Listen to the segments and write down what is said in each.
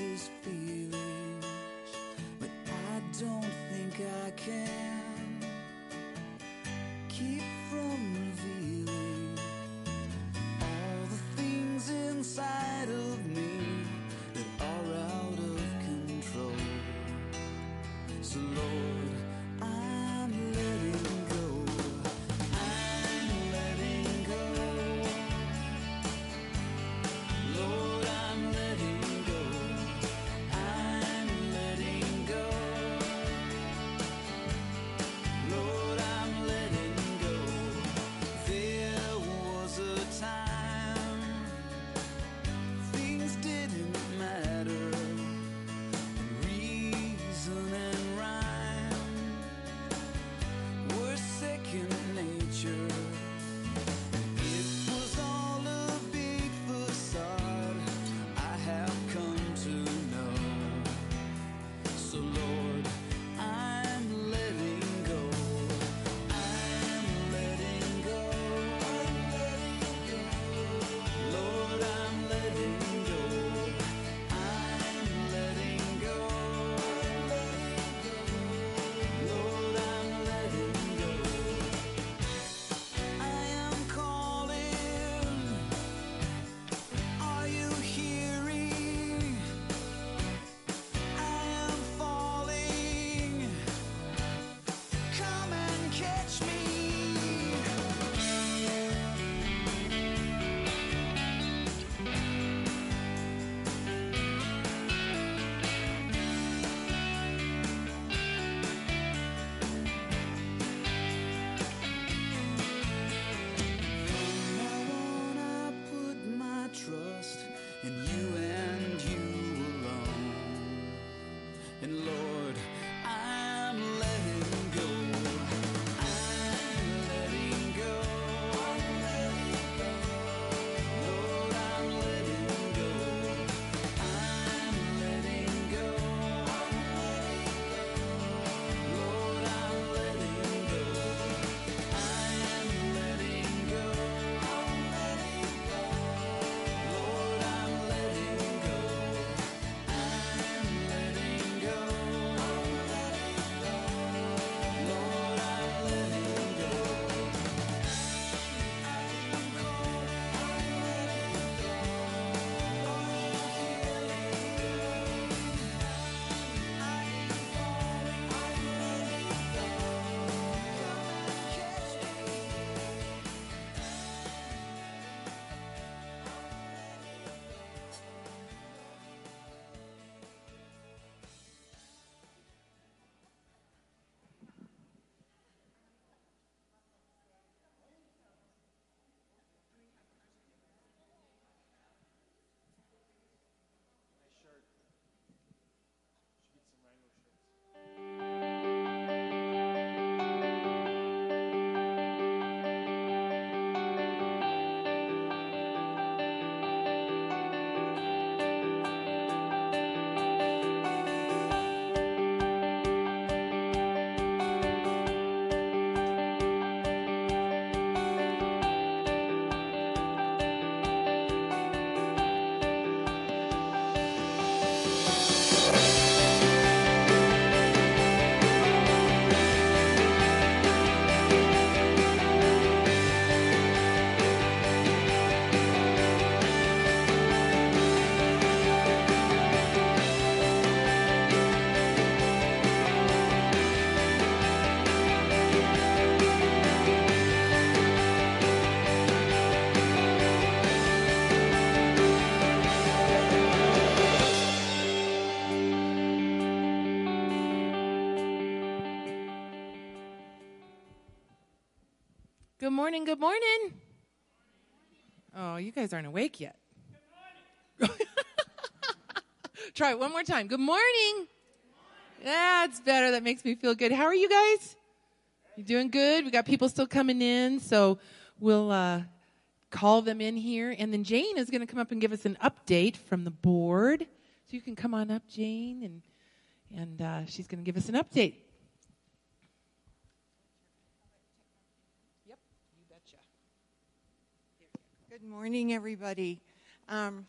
Jesus Morning, good morning. Oh, you guys aren't awake yet. Try it one more time. Good morning. That's better. That makes me feel good. How are you guys? You doing good? We got people still coming in, so we'll uh, call them in here. And then Jane is going to come up and give us an update from the board. So you can come on up, Jane, and and uh, she's going to give us an update. Yep, you betcha. Good morning, everybody. Um,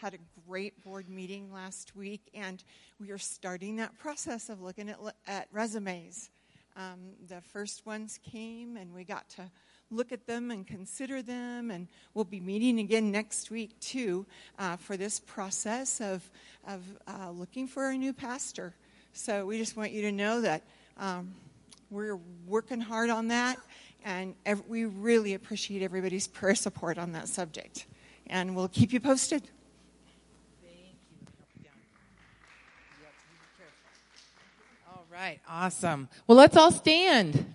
had a great board meeting last week, and we are starting that process of looking at, at resumes. Um, the first ones came, and we got to look at them and consider them, and we'll be meeting again next week too uh, for this process of of uh, looking for a new pastor. So we just want you to know that um, we're working hard on that, and ev- we really appreciate everybody's prayer support on that subject. And we'll keep you posted. Thank you. All right, awesome. Well, let's all stand.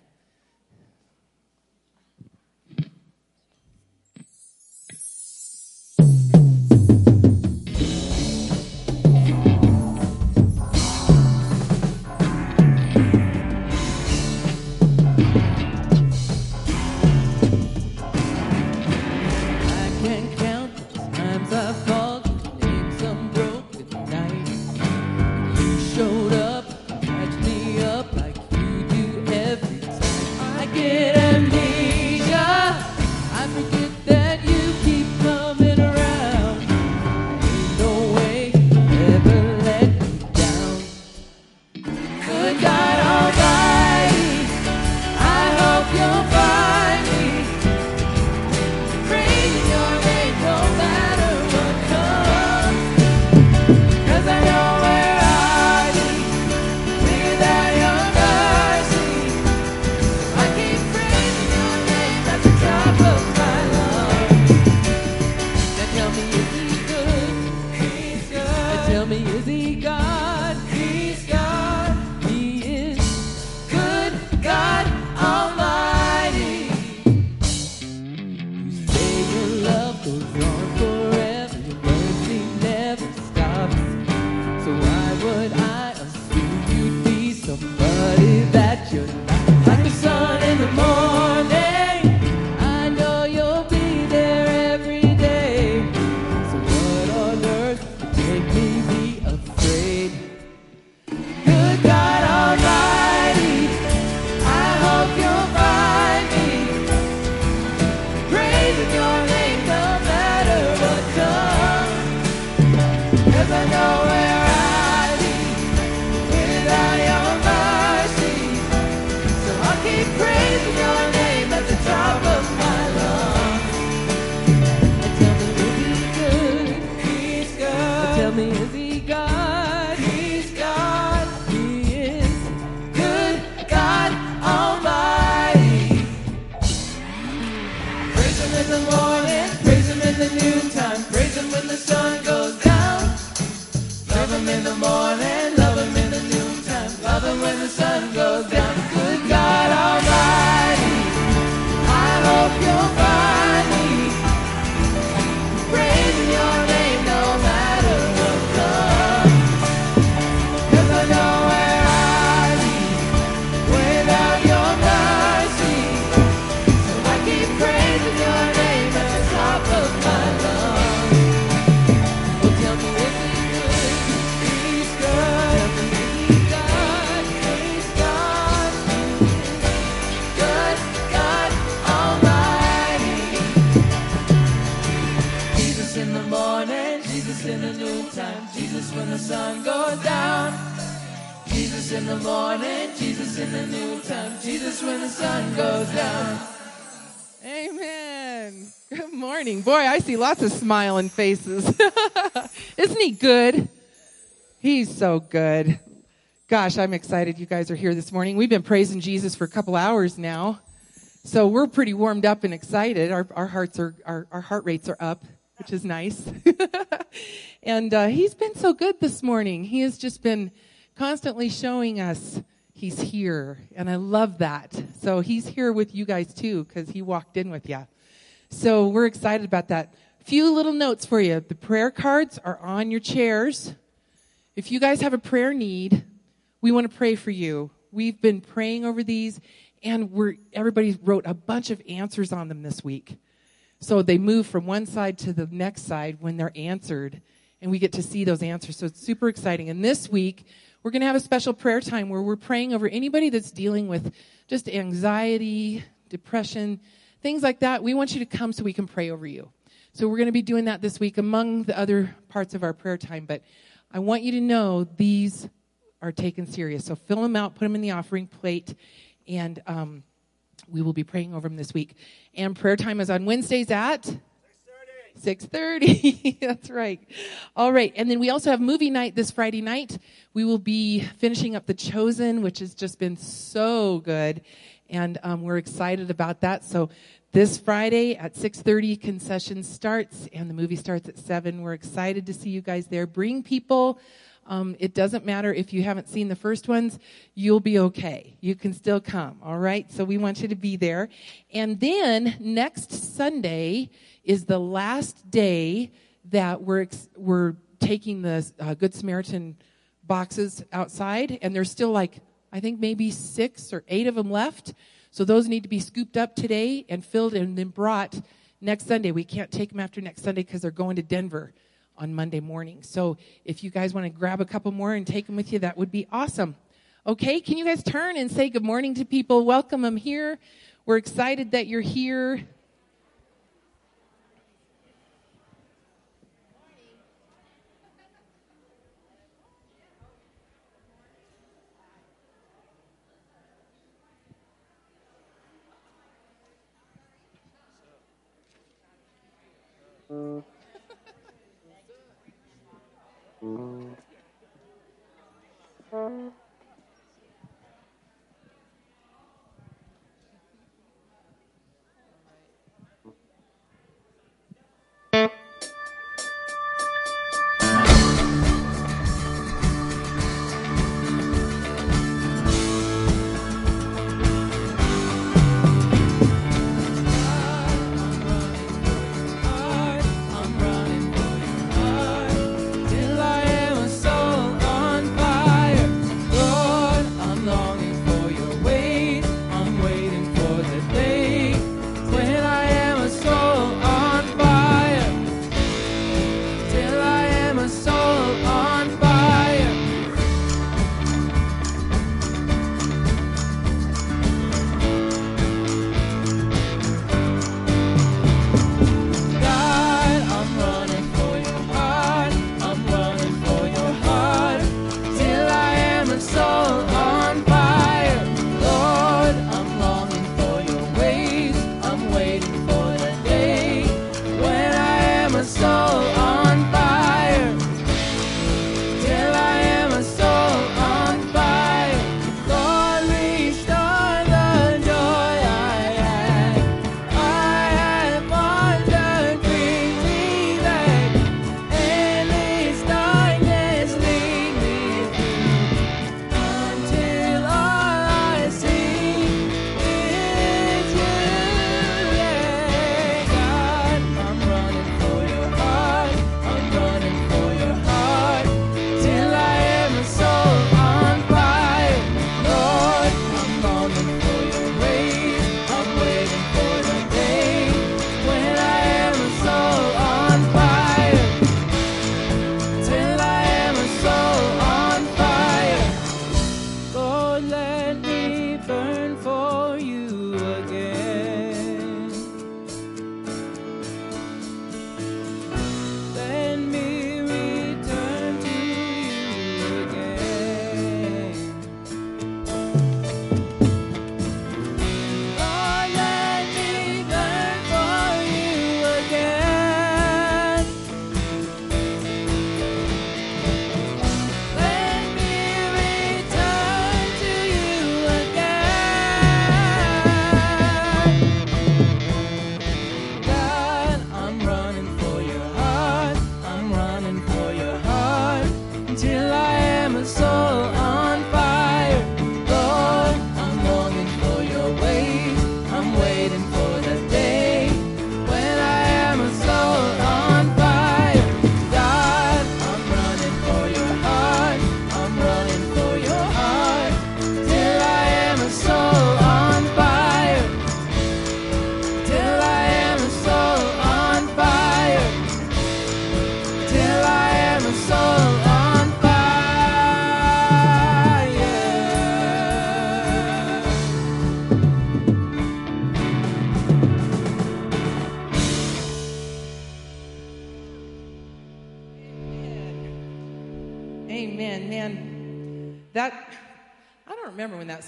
Lots of smiling faces. Isn't he good? He's so good. Gosh, I'm excited you guys are here this morning. We've been praising Jesus for a couple hours now. So we're pretty warmed up and excited. Our, our hearts are, our, our heart rates are up, which is nice. and uh, he's been so good this morning. He has just been constantly showing us he's here. And I love that. So he's here with you guys too because he walked in with you. So we're excited about that. Few little notes for you. The prayer cards are on your chairs. If you guys have a prayer need, we want to pray for you. We've been praying over these and we're everybody wrote a bunch of answers on them this week. So they move from one side to the next side when they're answered and we get to see those answers. So it's super exciting. And this week, we're going to have a special prayer time where we're praying over anybody that's dealing with just anxiety, depression, things like that. We want you to come so we can pray over you. So we're going to be doing that this week among the other parts of our prayer time. But I want you to know these are taken serious. So fill them out, put them in the offering plate, and um, we will be praying over them this week. And prayer time is on Wednesdays at 6.30 that's right all right and then we also have movie night this friday night we will be finishing up the chosen which has just been so good and um, we're excited about that so this friday at 6.30 concession starts and the movie starts at 7 we're excited to see you guys there bring people um, it doesn't matter if you haven't seen the first ones, you'll be okay. You can still come, all right? So we want you to be there. And then next Sunday is the last day that we're, ex- we're taking the uh, Good Samaritan boxes outside, and there's still like, I think maybe six or eight of them left. So those need to be scooped up today and filled and then brought next Sunday. We can't take them after next Sunday because they're going to Denver on Monday morning. So if you guys want to grab a couple more and take them with you, that would be awesome. Okay, can you guys turn and say good morning to people? Welcome them here. We're excited that you're here. I'm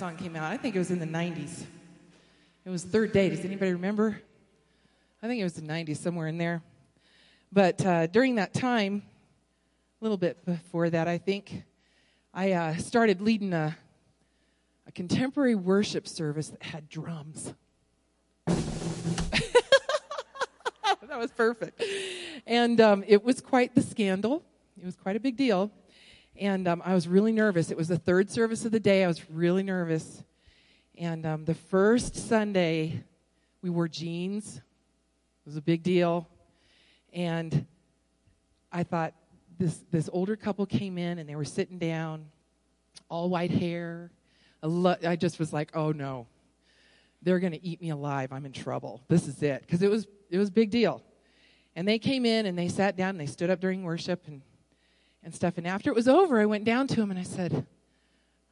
song came out. I think it was in the '90s. It was Third Day. Does anybody remember? I think it was the '90s, somewhere in there. But uh, during that time, a little bit before that, I think, I uh, started leading a, a contemporary worship service that had drums. that was perfect. And um, it was quite the scandal. It was quite a big deal. And um, I was really nervous. It was the third service of the day. I was really nervous. And um, the first Sunday, we wore jeans. It was a big deal. And I thought this, this older couple came in and they were sitting down, all white hair. I just was like, oh no, they're going to eat me alive. I'm in trouble. This is it. Because it was, it was a big deal. And they came in and they sat down and they stood up during worship and, and stuff. And after it was over, I went down to him and I said,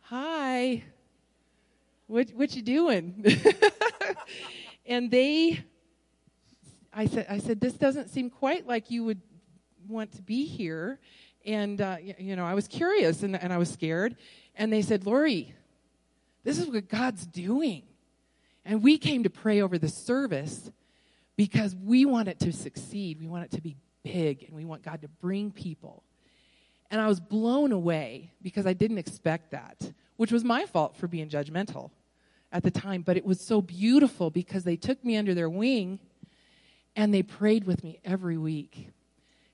Hi, what, what you doing? and they, I said, I said, this doesn't seem quite like you would want to be here. And, uh, you know, I was curious and, and I was scared. And they said, Lori, this is what God's doing. And we came to pray over the service because we want it to succeed. We want it to be big and we want God to bring people. And I was blown away because I didn't expect that, which was my fault for being judgmental at the time. But it was so beautiful because they took me under their wing and they prayed with me every week.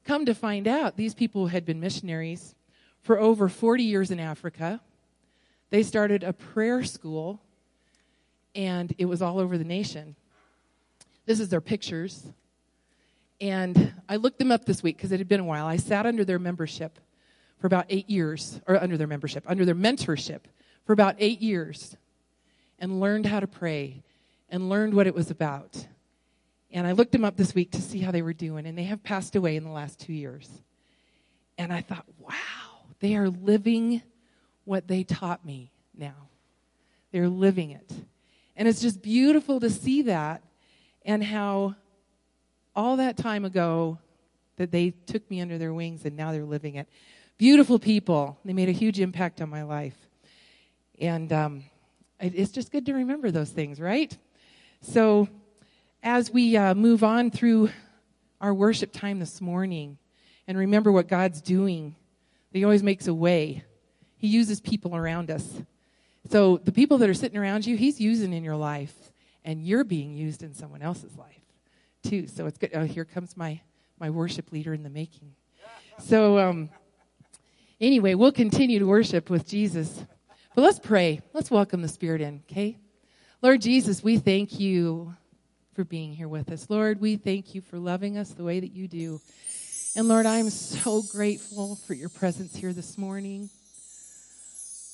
Come to find out, these people had been missionaries for over 40 years in Africa. They started a prayer school, and it was all over the nation. This is their pictures. And I looked them up this week because it had been a while. I sat under their membership for about eight years, or under their membership, under their mentorship for about eight years, and learned how to pray and learned what it was about. And I looked them up this week to see how they were doing, and they have passed away in the last two years. And I thought, wow, they are living what they taught me now. They're living it. And it's just beautiful to see that and how all that time ago that they took me under their wings and now they're living it. Beautiful people. They made a huge impact on my life. And um, it's just good to remember those things, right? So as we uh, move on through our worship time this morning and remember what God's doing, He always makes a way. He uses people around us. So the people that are sitting around you, He's using in your life, and you're being used in someone else's life too. So it's good. Oh, here comes my my worship leader in the making. So um, anyway, we'll continue to worship with Jesus, but let's pray. Let's welcome the Spirit in. Okay, Lord Jesus, we thank you for being here with us. Lord, we thank you for loving us the way that you do. And Lord, I am so grateful for your presence here this morning.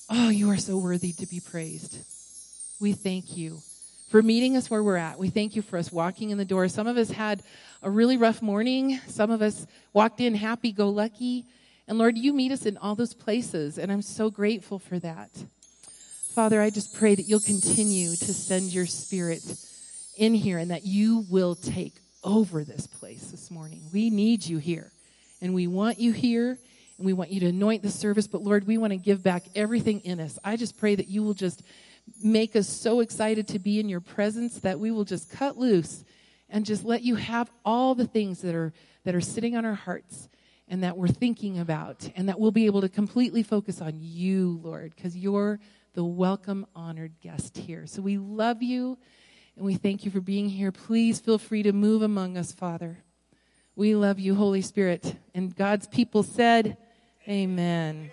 Oh, you are so worthy to be praised. We thank you for meeting us where we're at. We thank you for us walking in the door. Some of us had a really rough morning. Some of us walked in happy go lucky. And Lord, you meet us in all those places. And I'm so grateful for that. Father, I just pray that you'll continue to send your spirit in here and that you will take over this place this morning. We need you here. And we want you here and we want you to anoint the service. But Lord, we want to give back everything in us. I just pray that you will just make us so excited to be in your presence that we will just cut loose and just let you have all the things that are that are sitting on our hearts and that we're thinking about and that we'll be able to completely focus on you, Lord, because you're the welcome honored guest here. So we love you and we thank you for being here. Please feel free to move among us, Father. We love you, Holy Spirit. And God's people said, Amen.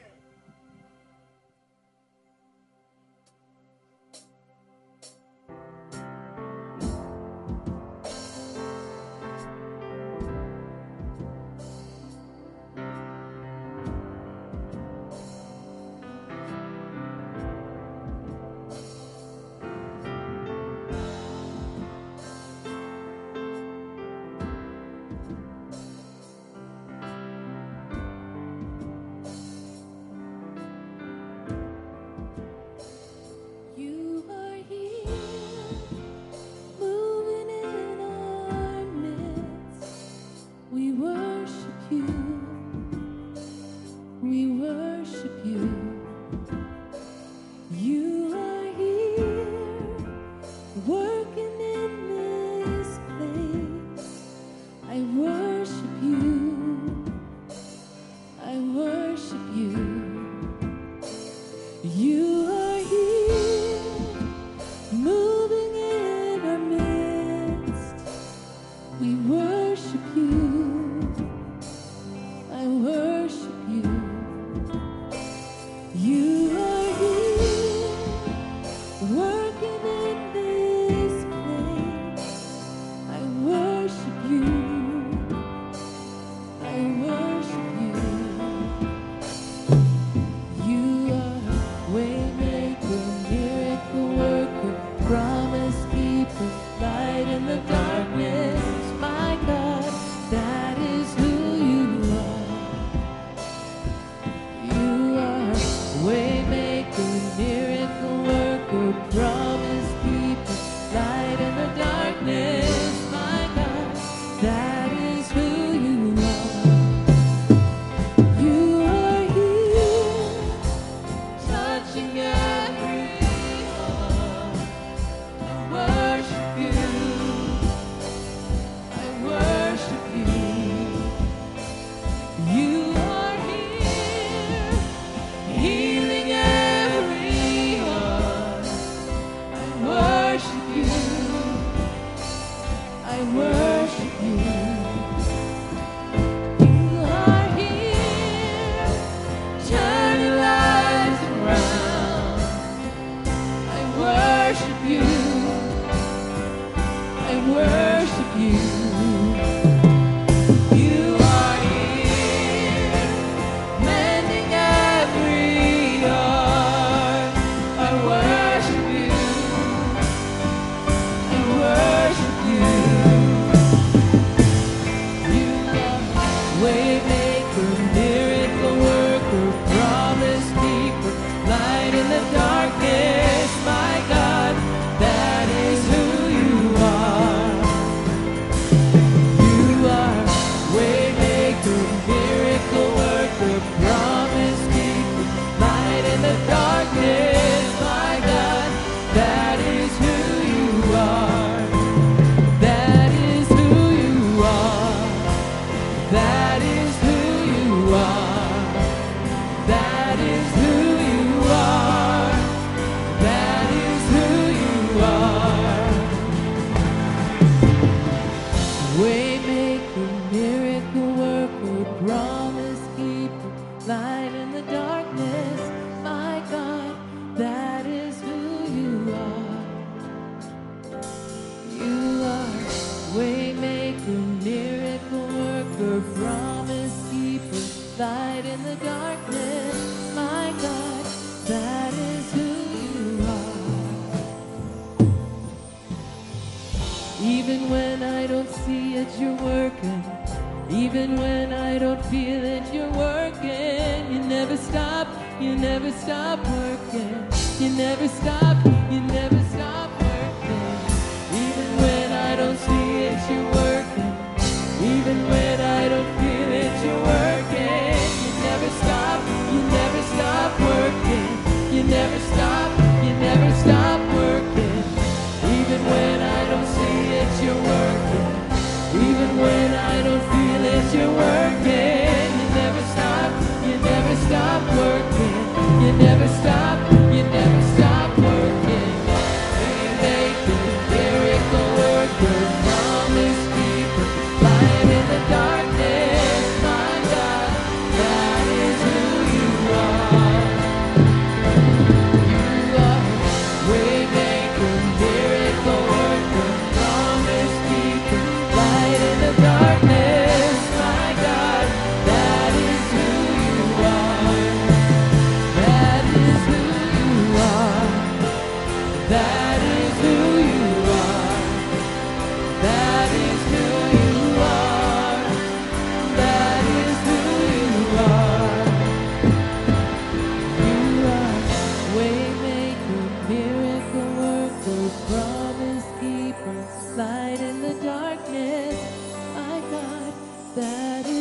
that is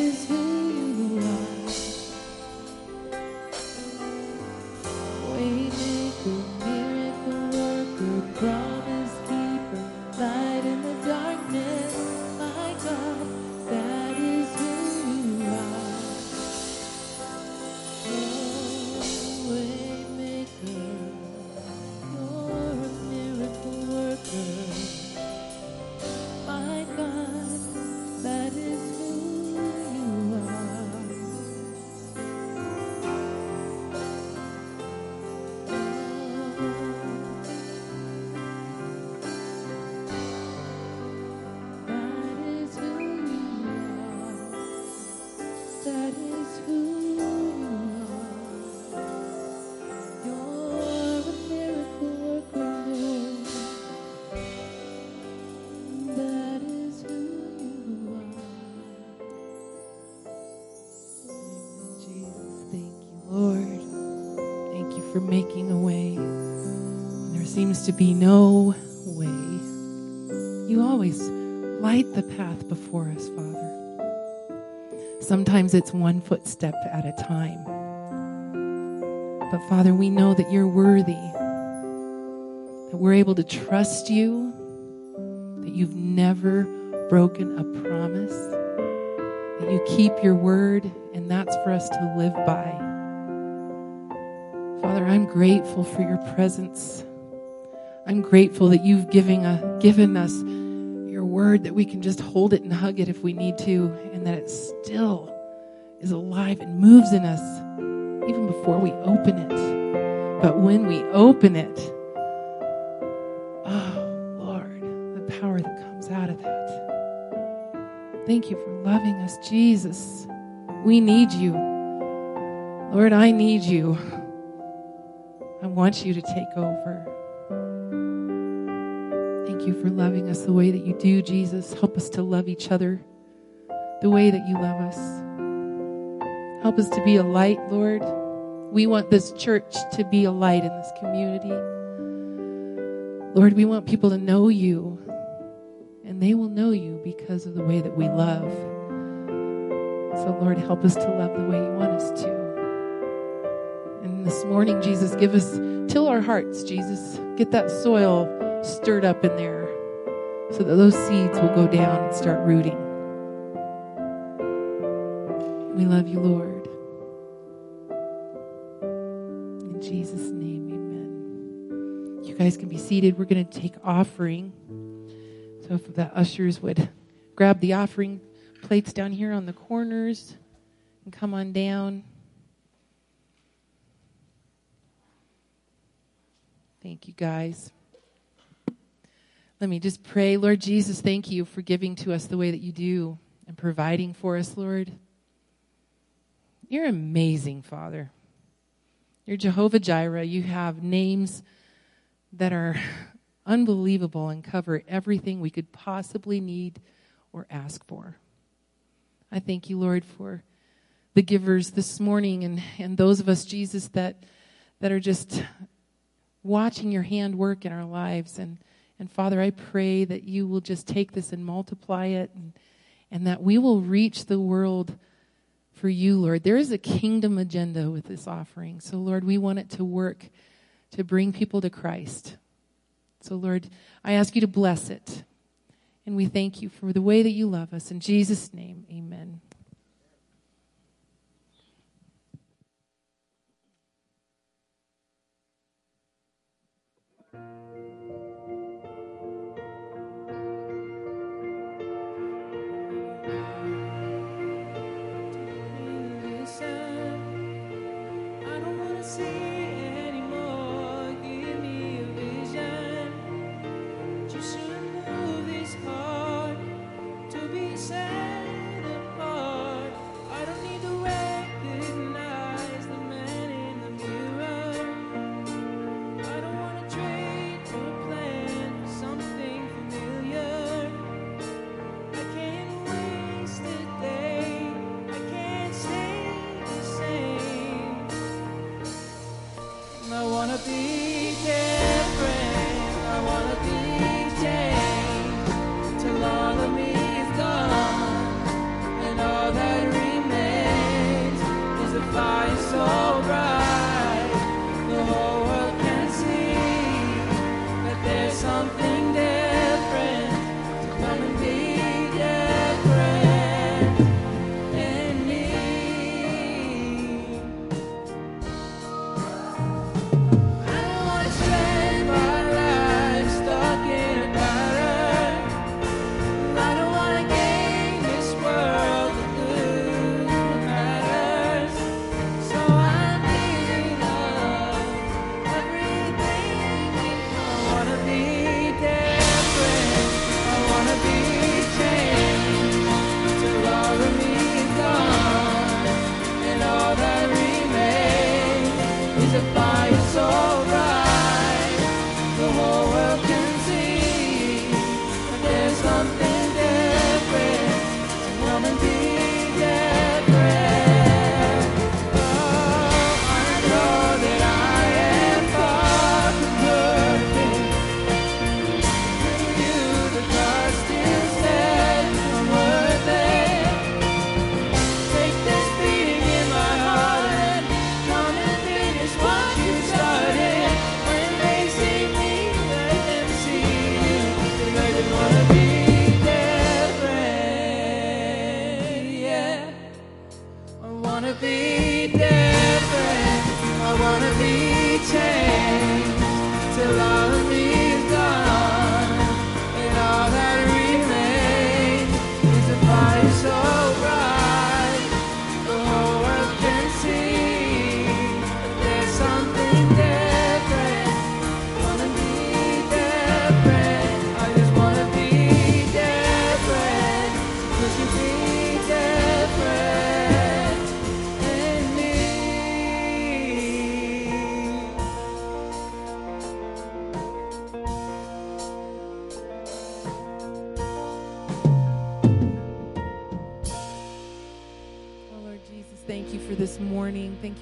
to be no way. You always light the path before us, Father. Sometimes it's one footstep at a time. But Father, we know that you're worthy, that we're able to trust you, that you've never broken a promise, that you keep your word, and that's for us to live by. Father, I'm grateful for your presence I'm grateful that you've giving a, given us your word that we can just hold it and hug it if we need to, and that it still is alive and moves in us even before we open it. But when we open it, oh Lord, the power that comes out of that. Thank you for loving us, Jesus. We need you. Lord, I need you. I want you to take over. You for loving us the way that you do, Jesus. Help us to love each other the way that you love us. Help us to be a light, Lord. We want this church to be a light in this community. Lord, we want people to know you, and they will know you because of the way that we love. So, Lord, help us to love the way you want us to. And this morning, Jesus, give us, till our hearts, Jesus. Get that soil stirred up in there so that those seeds will go down and start rooting. We love you, Lord. In Jesus' name, amen. You guys can be seated. We're going to take offering. So if the ushers would grab the offering plates down here on the corners and come on down. Thank you, guys. Let me just pray. Lord Jesus, thank you for giving to us the way that you do and providing for us, Lord. You're amazing, Father. You're Jehovah Jireh. You have names that are unbelievable and cover everything we could possibly need or ask for. I thank you, Lord, for the givers this morning and, and those of us, Jesus, that, that are just watching your hand work in our lives. And, and Father, I pray that you will just take this and multiply it and, and that we will reach the world for you, Lord. There is a kingdom agenda with this offering. So, Lord, we want it to work to bring people to Christ. So, Lord, I ask you to bless it. And we thank you for the way that you love us. In Jesus' name, amen.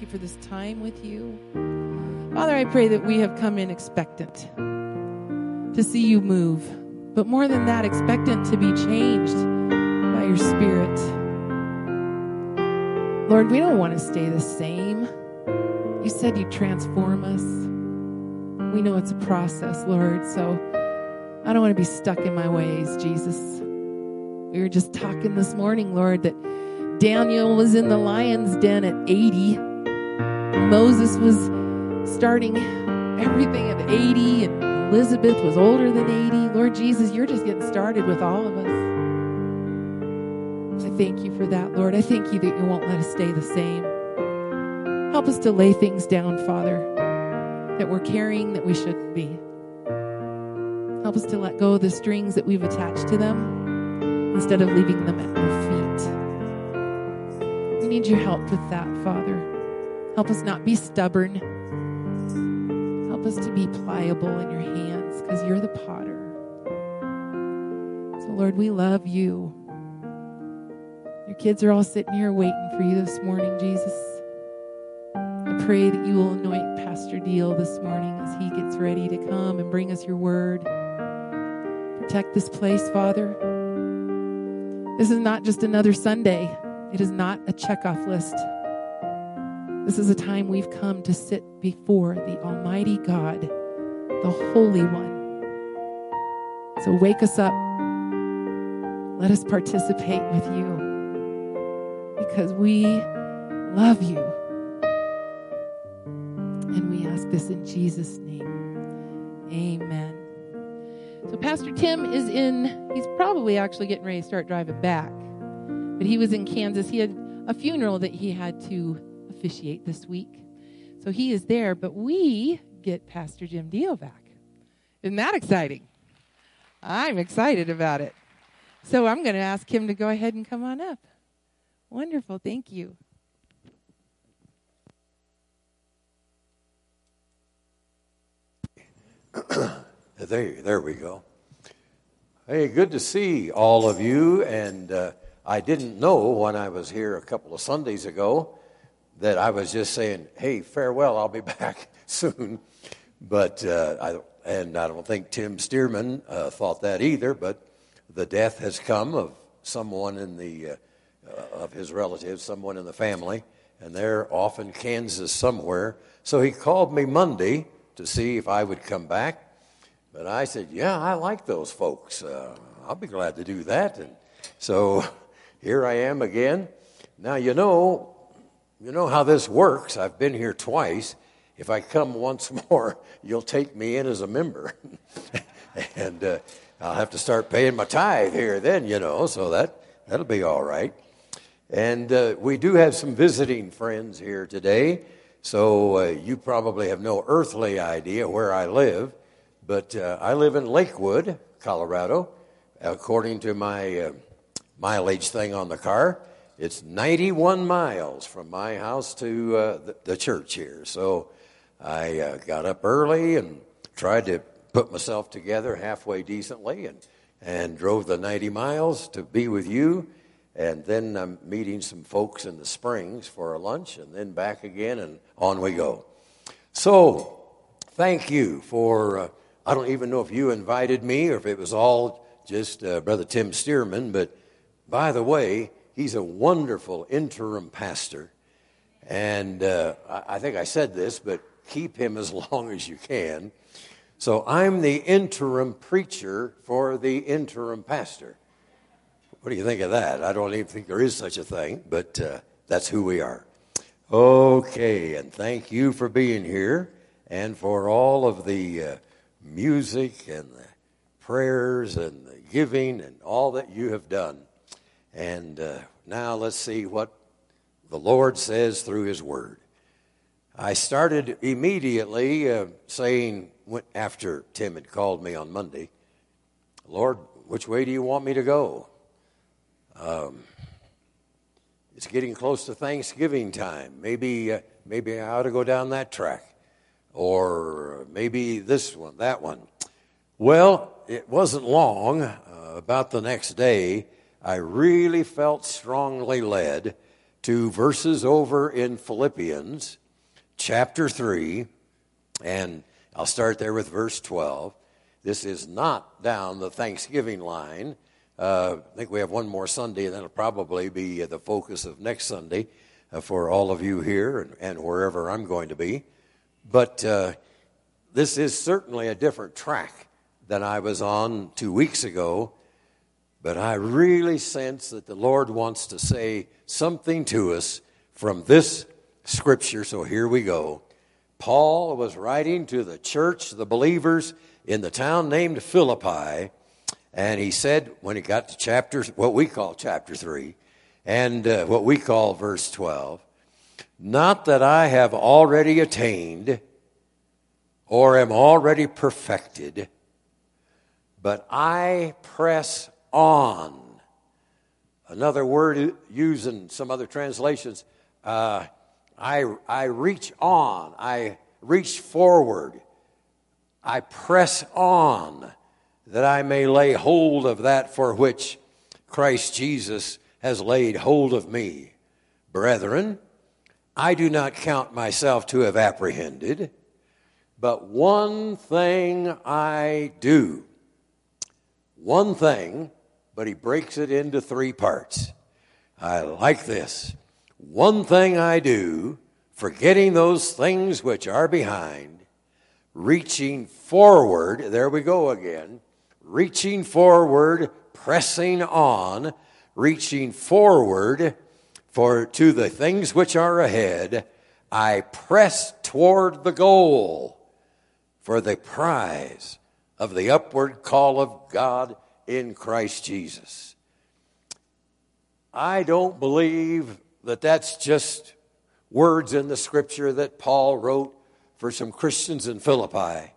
You for this time with you. Father, I pray that we have come in expectant to see you move, but more than that, expectant to be changed by your Spirit. Lord, we don't want to stay the same. You said you'd transform us. We know it's a process, Lord, so I don't want to be stuck in my ways, Jesus. We were just talking this morning, Lord, that Daniel was in the lion's den at 80. Moses was starting everything at 80, and Elizabeth was older than 80. Lord Jesus, you're just getting started with all of us. I thank you for that, Lord. I thank you that you won't let us stay the same. Help us to lay things down, Father, that we're carrying that we shouldn't be. Help us to let go of the strings that we've attached to them instead of leaving them at your feet. We need your help with that, Father. Help us not be stubborn. Help us to be pliable in your hands because you're the potter. So, Lord, we love you. Your kids are all sitting here waiting for you this morning, Jesus. I pray that you will anoint Pastor Deal this morning as he gets ready to come and bring us your word. Protect this place, Father. This is not just another Sunday, it is not a checkoff list. This is a time we've come to sit before the Almighty God, the Holy One. So wake us up. Let us participate with you because we love you. And we ask this in Jesus' name. Amen. So, Pastor Tim is in, he's probably actually getting ready to start driving back. But he was in Kansas. He had a funeral that he had to officiate this week. So he is there, but we get Pastor Jim Dio back. Isn't that exciting? I'm excited about it. So I'm going to ask him to go ahead and come on up. Wonderful. Thank you. There, there we go. Hey, good to see all of you. And uh, I didn't know when I was here a couple of Sundays ago that I was just saying, "Hey, farewell. I'll be back soon." But uh, I, and I don't think Tim Stearman uh, thought that either. But the death has come of someone in the uh, uh, of his relatives, someone in the family, and they're off in Kansas somewhere. So he called me Monday to see if I would come back. But I said, Yeah, I like those folks. Uh, I'll be glad to do that. And so here I am again. Now, you know, you know how this works. I've been here twice. If I come once more, you'll take me in as a member. and uh, I'll have to start paying my tithe here then, you know, so that, that'll be all right. And uh, we do have some visiting friends here today. So uh, you probably have no earthly idea where I live. But uh, I live in Lakewood, Colorado. According to my uh, mileage thing on the car, it's 91 miles from my house to uh, the, the, church here. So I uh, got up early and tried to put myself together halfway decently and, and drove the 90 miles to be with you. And then I'm meeting some folks in the Springs for a lunch and then back again, and on we go. So, thank you for uh, I don't even know if you invited me or if it was all just uh, Brother Tim Stearman, but by the way, he's a wonderful interim pastor. And uh, I think I said this, but keep him as long as you can. So I'm the interim preacher for the interim pastor. What do you think of that? I don't even think there is such a thing, but uh, that's who we are. Okay, and thank you for being here and for all of the uh, music and the prayers and the giving and all that you have done. And uh, now let's see what the Lord says through His Word. I started immediately uh, saying, after Tim had called me on Monday, Lord, which way do you want me to go? Um, it's getting close to Thanksgiving time. Maybe, uh, maybe I ought to go down that track or maybe this one, that one. Well, it wasn't long, uh, about the next day, I really felt strongly led to verses over in Philippians chapter 3, and I'll start there with verse 12. This is not down the Thanksgiving line. Uh, I think we have one more Sunday, and that'll probably be the focus of next Sunday uh, for all of you here and, and, wherever I'm going to be. But uh, this is certainly a different track than I was on two weeks ago. But I really sense that the Lord wants to say something to us from this scripture. So here we go. Paul was writing to the church, the believers in the town named Philippi, and he said when he got to chapter, what we call chapter 3, and uh, what we call verse 12, not that I have already attained or am already perfected, but I press on. Another word used in some other translations, uh, I, I reach on, I reach forward, I press on that I may lay hold of that for which Christ Jesus has laid hold of me. Brethren, I do not count myself to have apprehended, but one thing I do. One thing, but he breaks it into three parts. I like this. One thing I do, forgetting those things which are behind, reaching forward, there we go again, reaching forward, pressing on, reaching forward for to the things which are ahead, I press toward the goal for the prize of the upward call of God in Christ Jesus. I don't believe that that's just words in the scripture that Paul wrote for some Christians in Philippi.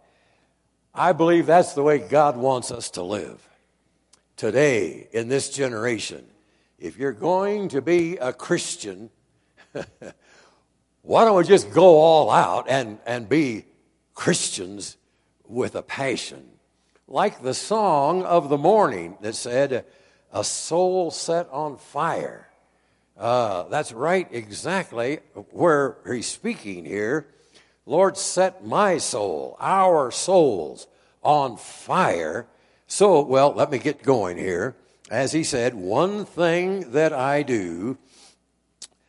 I believe that's the way God wants us to live today in this generation. If you're going to be a Christian, why don't we just go all out and, and be Christians with a passion? Like the song of the morning that said, A soul set on fire. Uh, that's right, exactly where he's speaking here. Lord, set my soul, our souls, on fire. So, well, let me get going here. As he said, one thing that I do,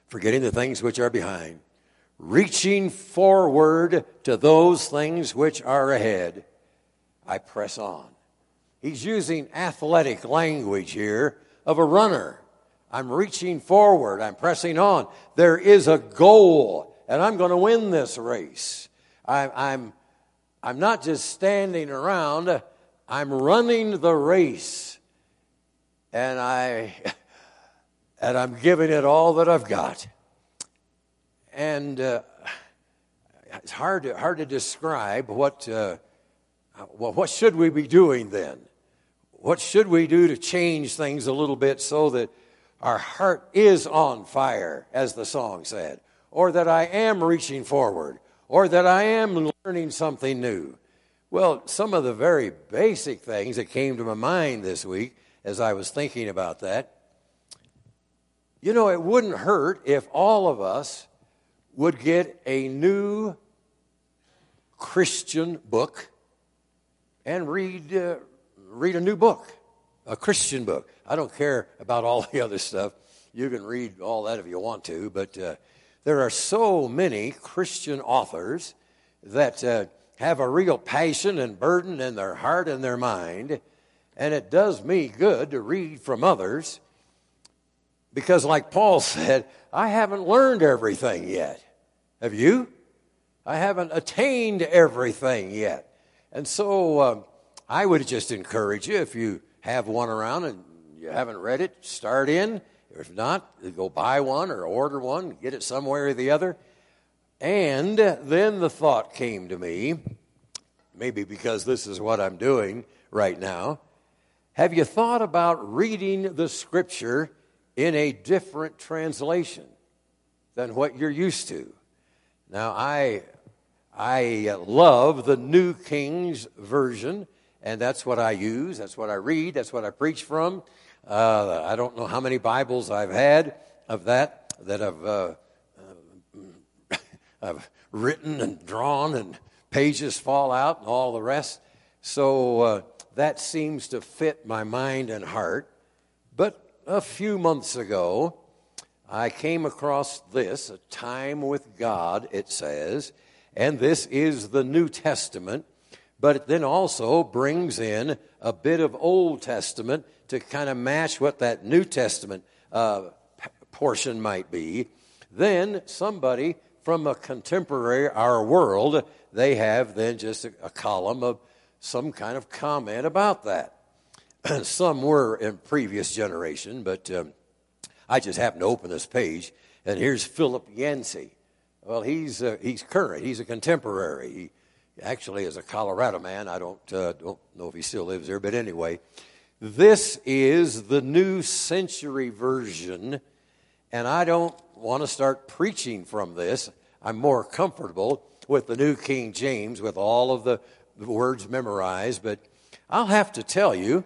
forgetting the things which are behind, reaching forward to those things which are ahead, I press on. He's using athletic language here of a runner. I'm reaching forward. I'm pressing on. There is a goal, and I'm going to win this race. I, I'm, I'm not just standing around, I'm running the race. And I, and I'm giving it all that I've got. And uh, it's hard to, hard to describe what, uh, well, what should we be doing then? What should we do to change things a little bit so that our heart is on fire, as the song said, or that I am reaching forward, or that I am learning something new. Well, some of the very basic things that came to my mind this week as I was thinking about that. You know, it wouldn't hurt if all of us would get a new Christian book and read, uh, read a new book, a Christian book. I don't care about all the other stuff. You can read all that if you want to, but uh, there are so many Christian authors that uh, have a real passion and burden in their heart and their mind, and it does me good to read from others because, like Paul said, I haven't learned everything yet. Have you? I haven't attained everything yet. And so um, I would just encourage you if you have one around and you haven't read it, start in. If not, go buy one or order one, get it somewhere or the other. And then the thought came to me, maybe because this is what I'm doing right now. Have you thought about reading the scripture in a different translation than what you're used to? Now, I, I love the New King's Version, and that's what I use. That's what I read. That's what I preach from. Uh, I don't know how many Bibles I've had of that that I've, uh, uh, I've written and drawn, and pages fall out and all the rest. So uh, that seems to fit my mind and heart. But a few months ago, I came across this, a time with God, it says, and this is the New Testament, but it then also brings in a bit of Old Testament to kind of match what that New Testament uh, portion might be. Then somebody from a contemporary, our world, they have then just a, a column of some kind of comment about that. some were in previous generation, but um, I just happened to open this page, and here's Philip Yancey. Well, he's uh, he's current. He's a contemporary. He actually is a Colorado man. I don't uh, don't know if he still lives there, but anyway, this is the New Century version, and I don't want to start preaching from this. I'm more comfortable with the New King James with all of the words memorized, but I'll have to tell you,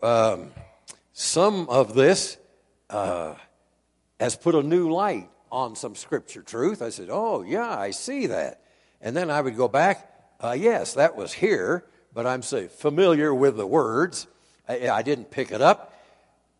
um, some of this uh, has put a new light on some scripture truth. I said, Oh, yeah, I see that. And then I would go back, uh, Yes, that was here, but I'm say, familiar with the words. I, I didn't pick it up.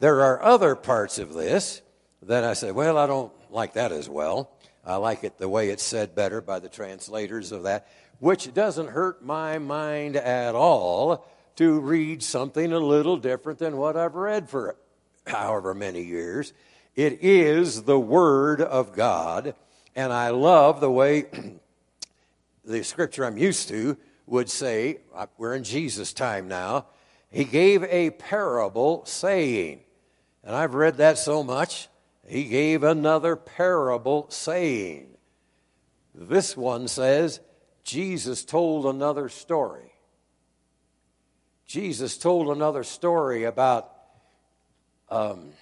There are other parts of this that I said, Well, I don't like that as well. I like it the way it's said better by the translators of that, which doesn't hurt my mind at all to read something a little different than what I've read for however many years. It is the Word of God, and I love the way the scripture I'm used to would say, uh, we're in Jesus' time now, he gave a parable saying, and I've read that so much, he gave another parable saying. This one says, Jesus told another story. Jesus told another story about um,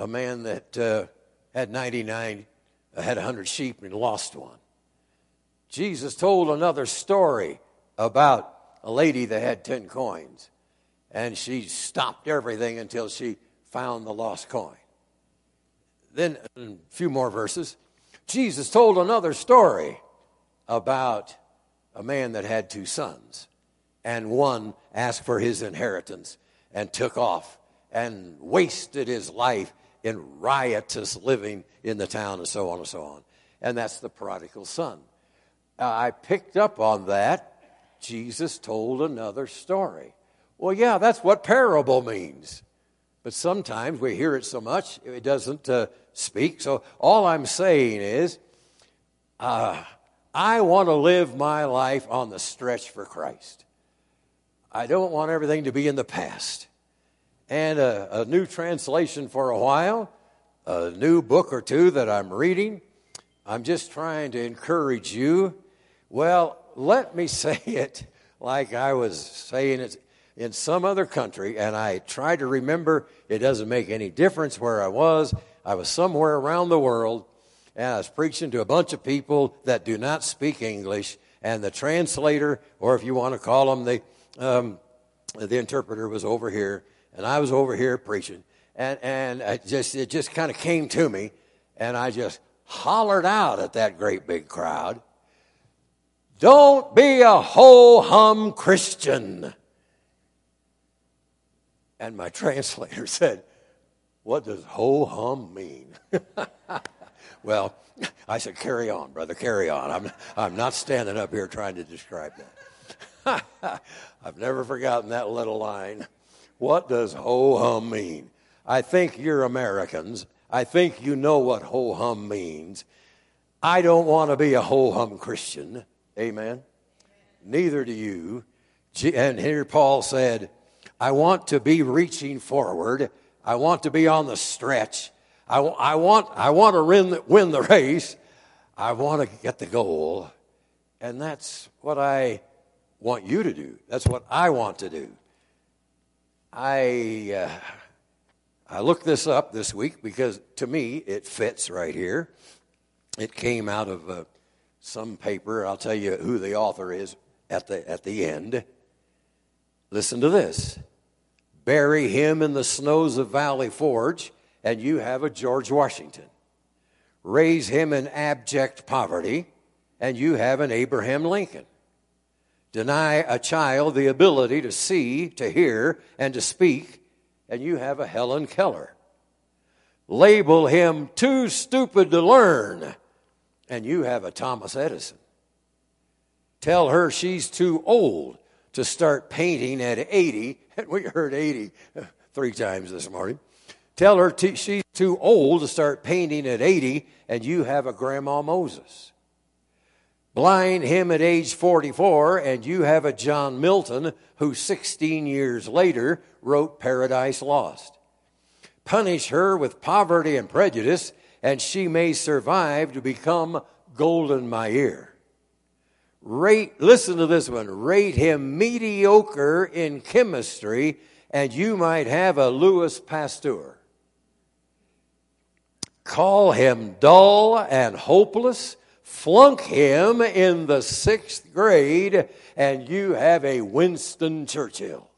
a man that uh, had 99, uh, had 100 sheep and lost one. Jesus told another story about a lady that had 10 coins, and she stopped everything until she found the lost coin. Then, a few more verses, Jesus told another story about a man that had two sons, and one asked for his inheritance and took off and wasted his life in riotous living in the town and so on and so on. And that's the prodigal son. Uh, I picked up on that. Jesus told another story. Well, yeah, that's what parable means. But sometimes we hear it so much, it doesn't uh, speak. So all I'm saying is, uh, I want to live my life on the stretch for Christ. I don't want everything to be in the past. And a, a new translation for a while, a new book or two that I'm reading. I'm just trying to encourage you. Well, let me say it like I was saying it in some other country, and I try to remember it doesn't make any difference where I was. I was somewhere around the world, and I was preaching to a bunch of people that do not speak English, and the translator, or if you want to call them the um, the interpreter, was over here, and I was over here preaching, and and I just it just kind of came to me, and I just hollered out at that great big crowd. Don't be a ho hum Christian. And my translator said, What does ho hum mean? well, I said, Carry on, brother, carry on. I'm, I'm not standing up here trying to describe that. I've never forgotten that little line. What does ho hum mean? I think you're Americans. I think you know what ho hum means. I don't want to be a ho hum Christian. Amen. Neither do you. And here Paul said, I want to be reaching forward. I want to be on the stretch. I, I, want, I want to win the, win the race. I want to get the goal. And that's what I want you to do. That's what I want to do. I, uh, I looked this up this week because to me it fits right here. It came out of uh, some paper. I'll tell you who the author is at the, at the end. Listen to this bury him in the snows of Valley Forge, and you have a George Washington. Raise him in abject poverty, and you have an Abraham Lincoln. Deny a child the ability to see, to hear, and to speak, and you have a Helen Keller. Label him too stupid to learn, and you have a Thomas Edison. Tell her she's too old to start painting at 80, and we heard 80 uh, three times this morning. Tell her t- she's too old to start painting at 80, and you have a Grandma Moses. Blind him at age 44, and you have a John Milton who 16 years later wrote Paradise Lost. Punish her with poverty and prejudice, and she may survive to become Golda Meir. Rate, listen to this one, rate him mediocre in chemistry, and you might have a Louis Pasteur. Call him dull and hopeless, flunk him in the sixth grade, and you have a Winston Churchill.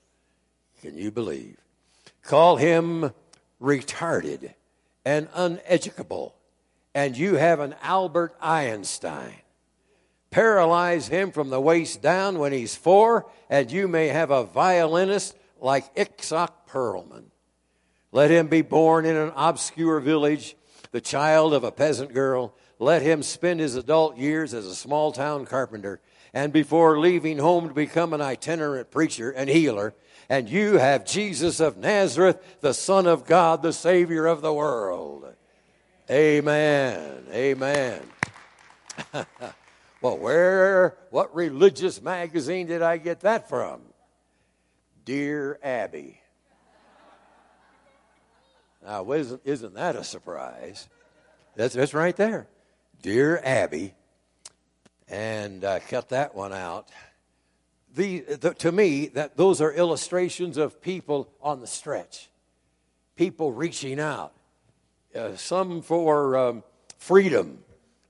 Can you believe? Call him retarded and uneducable, and you have an Albert Einstein. Paralyze him from the waist down when he's four, and you may have a violinist like Itzhak Perlman. Let him be born in an obscure village, the child of a peasant girl. Let him spend his adult years as a small town carpenter, and before leaving home to become an itinerant preacher and healer, and you have Jesus of Nazareth, the Son of God, the Savior of the world. Amen. Amen. well, where, what religious magazine did I get that from? Dear Abby. Now, isn't, isn't that a surprise? That's, that's right there. Dear Abby. And cut that one out. The, the, to me, that those are illustrations of people on the stretch, people reaching out. Uh, some for um, freedom,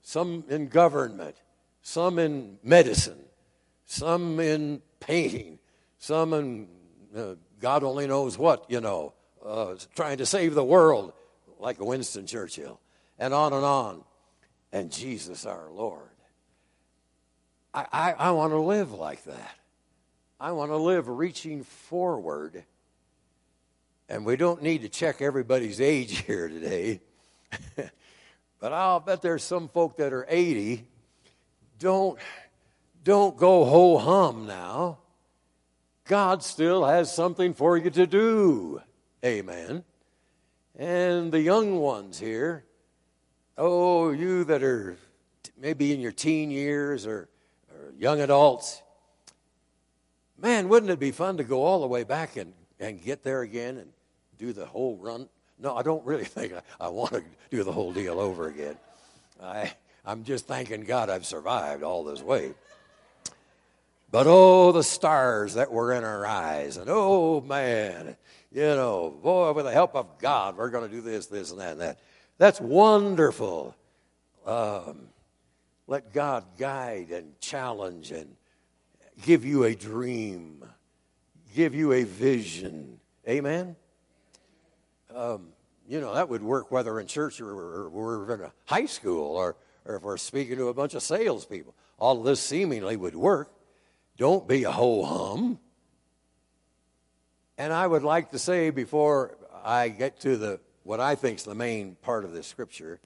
some in government, some in medicine, some in painting, some in uh, God only knows what, you know, uh, trying to save the world, like Winston Churchill, and on and on. And Jesus our Lord. I, I, I want to live like that. I want to live reaching forward. And we don't need to check everybody's age here today. but I'll bet there's some folk that are 80. Don't, don't go ho hum now. God still has something for you to do. Amen. And the young ones here, oh, you that are maybe in your teen years or, or young adults, man, wouldn't it be fun to go all the way back and, and get there again and do the whole run? No, I don't really think I, I want to do the whole deal over again. I, I'm just thanking God I've survived all this way. But oh, the stars that were in our eyes, and oh man, you know, boy, with the help of God, we're going to do this, this, and that, and that. That's wonderful. Um, let God guide and challenge and give you a dream, give you a vision. Amen? Um, you know, that would work whether in church or, we're in a high school or, or if we're speaking to a bunch of salespeople. All of this seemingly would work. Don't be a ho hum. And I would like to say before I get to the what I think is the main part of this scripture,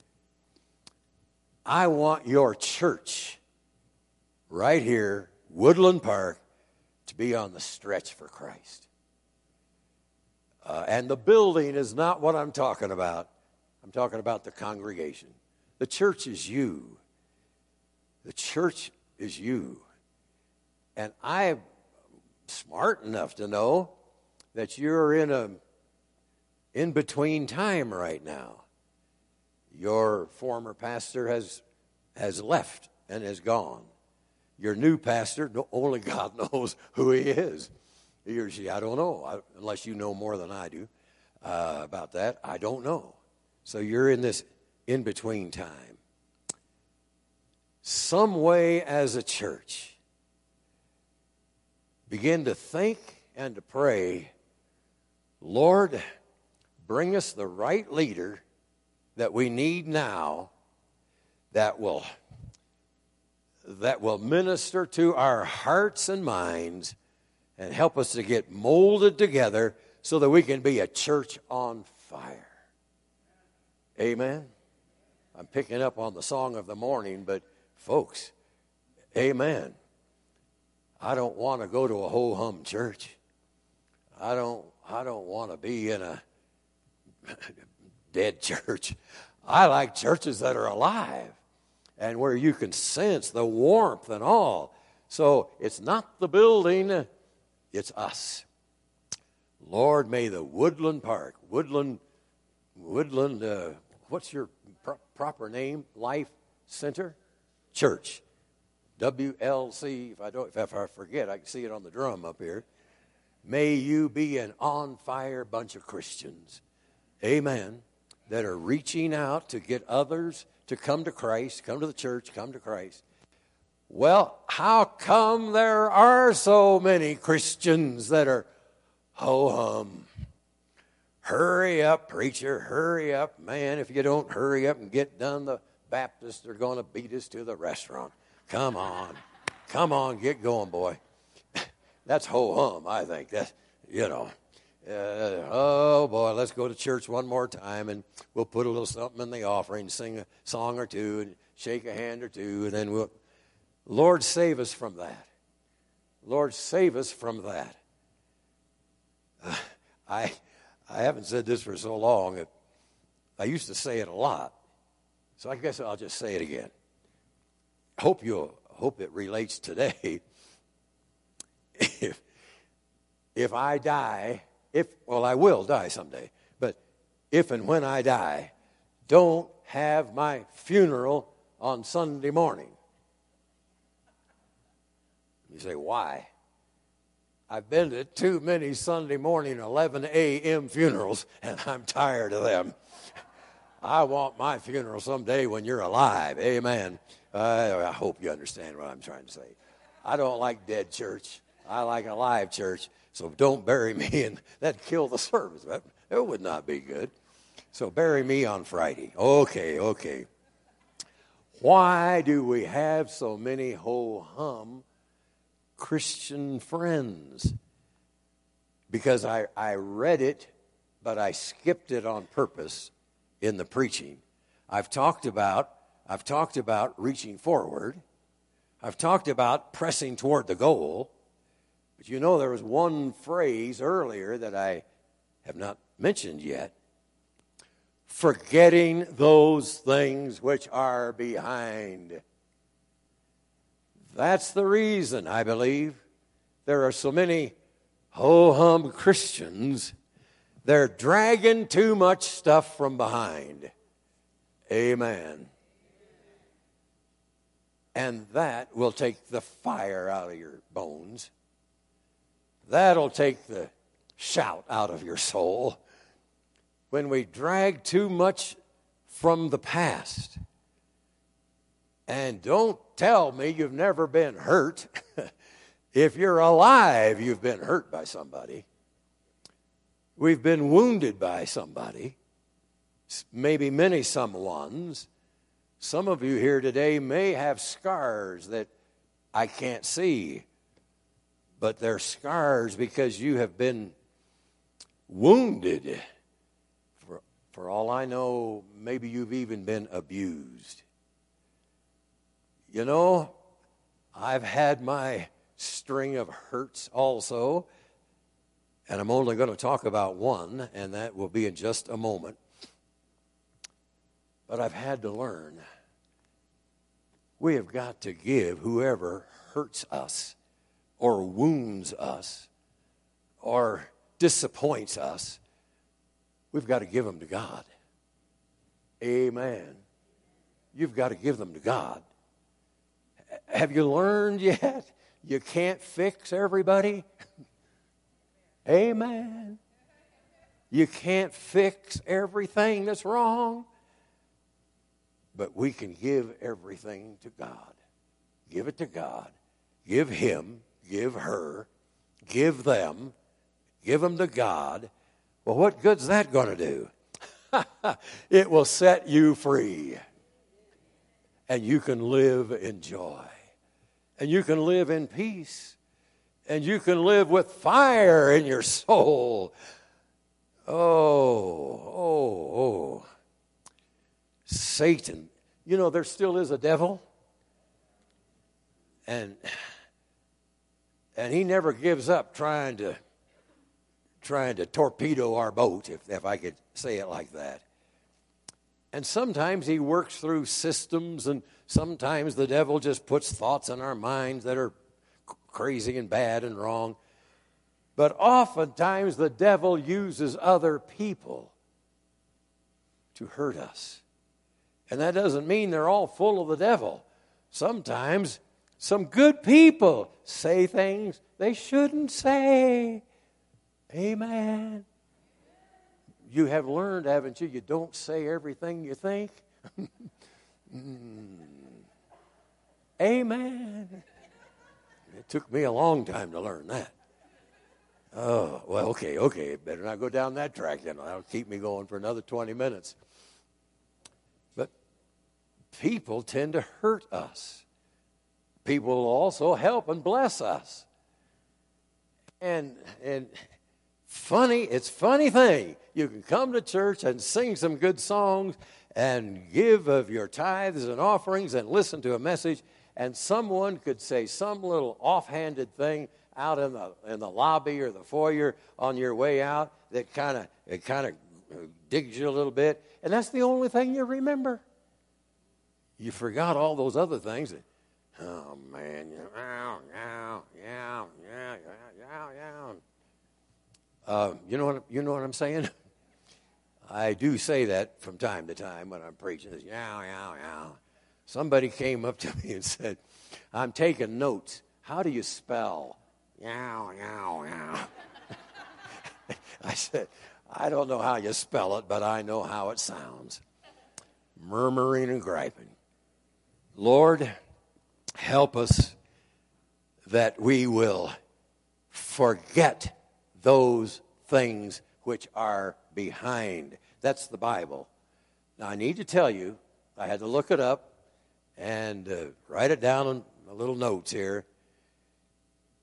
I want your church right here, Woodland Park, to be on the stretch for Christ. Uh, and the building is not what I'm talking about. I'm talking about the congregation. The church is you. The church is you. And I'm smart enough to know that you're in a in between time right now. Your former pastor has has left and has gone. Your new pastor, only God knows who he is. He or she, I don't know, I, unless you know more than I do uh, about that. I don't know. So you're in this in between time. Some way as a church, begin to think and to pray Lord, bring us the right leader that we need now that will that will minister to our hearts and minds and help us to get molded together so that we can be a church on fire. Amen. I'm picking up on the song of the morning, but folks, amen. I don't want to go to a ho hum church. I don't I don't want to be in a dead church. I like churches that are alive and where you can sense the warmth and all. So it's not the building, it's us. Lord, may the Woodland Park, Woodland, Woodland, uh, what's your pro- proper name? Life Center Church, WLC. If I don't, if I forget, I can see it on the drum up here. May you be an on fire bunch of Christians, Amen, that are reaching out to get others to come to Christ, come to the church, come to Christ. Well, how come there are so many Christians that are ho hum? Hurry up, preacher, hurry up. Man, if you don't hurry up and get done, the Baptists are going to beat us to the restaurant. Come on. Come on, get going, boy. That's ho hum, I think. That's, you know. Uh, oh boy, let's go to church one more time and we'll put a little something in the offering, sing a song or two, and shake a hand or two, and then we'll. Lord, save us from that. Lord, save us from that. Uh, I, I haven't said this for so long. I used to say it a lot, so I guess I'll just say it again. Hope you hope it relates today. if, if I die if, well, I will die someday, but if and when I die, don't have my funeral on Sunday morning. You say, why? I've been to too many Sunday morning 11 a.m. funerals, and I'm tired of them. I want my funeral someday when you're alive. Amen. Uh, I hope you understand what I'm trying to say. I don't like dead church. I like a live church. So don't bury me, and that'd kill the service. That, that would not be good. So bury me on Friday. Okay, okay. Why do we have so many ho hum Christian friends? Because I, I read it, but I skipped it on purpose in the preaching. I've talked about I've talked about reaching forward. I've talked about pressing toward the goal. But you know, there was one phrase earlier that I have not mentioned yet forgetting those things which are behind. That's the reason, I believe, there are so many ho hum Christians. They're dragging too much stuff from behind. Amen. And that will take the fire out of your bones. That'll take the shout out of your soul. When we drag too much from the past. And don't tell me you've never been hurt. if you're alive, you've been hurt by somebody. We've been wounded by somebody, maybe many someones. Some of you here today may have scars that I can't see but they're scars because you have been wounded. For, for all I know, maybe you've even been abused. You know, I've had my string of hurts also, and I'm only going to talk about one, and that will be in just a moment. But I've had to learn we have got to give whoever hurts us or wounds us or disappoints us, we've got to give them to God. Amen. You've got to give them to God. Have you learned yet? You can't fix everybody. Amen. You can't fix everything that's wrong, but we can give everything to God. Give it to God. Give Him give her, give them, give them to God. Well, what good's that going to do? it will set you free. And you can live in joy. And you can live in peace. And you can live with fire in your soul. Oh, oh, oh. Satan. You know, there still is a devil. And and he never gives up trying to trying to torpedo our boat, if, if I could say it like that. And sometimes he works through systems, and sometimes the devil just puts thoughts in our minds that are crazy and bad and wrong. But oftentimes the devil uses other people to hurt us. And that doesn't mean they're all full of the devil. Sometimes some good people say things they shouldn't say. Amen. You have learned, haven't you? You don't say everything you think. Amen. It took me a long time to learn that. Oh, well, okay, okay. Better not go down that track then. That'll keep me going for another 20 minutes. But people tend to hurt us people will also help and bless us. And and funny, it's funny thing. You can come to church and sing some good songs and give of your tithes and offerings and listen to a message, and someone could say some little offhanded thing out in the in the lobby or the foyer on your way out that kind of it kind of digs you a little bit, and that's the only thing you remember. You forgot all those other things that Oh man, yeah, yeah, yeah, yeah, yeah. Uh, you know what you know what I'm saying? I do say that from time to time when I'm preaching. Yeah, yeah, yeah. Somebody came up to me and said, "I'm taking notes. How do you spell?" Yeah, yeah, yeah. I said, "I don't know how you spell it, but I know how it sounds." Murmuring and griping. Lord, help us that we will forget those things which are behind. That's the Bible. Now, I need to tell you, I had to look it up and uh, write it down in my little notes here.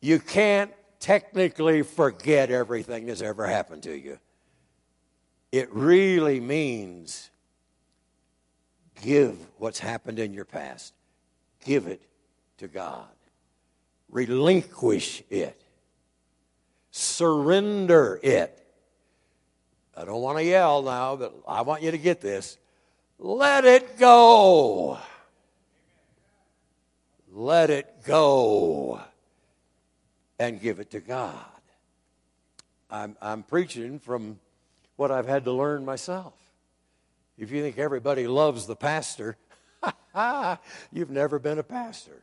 You can't technically forget everything that's ever happened to you. It really means give what's happened in your past, give it to God. Relinquish it. Surrender it. I don't want to yell now, but I want you to get this. Let it go. Let it go and give it to God. I'm, I'm preaching from what I've had to learn myself. If you think everybody loves the pastor, you've never been a pastor.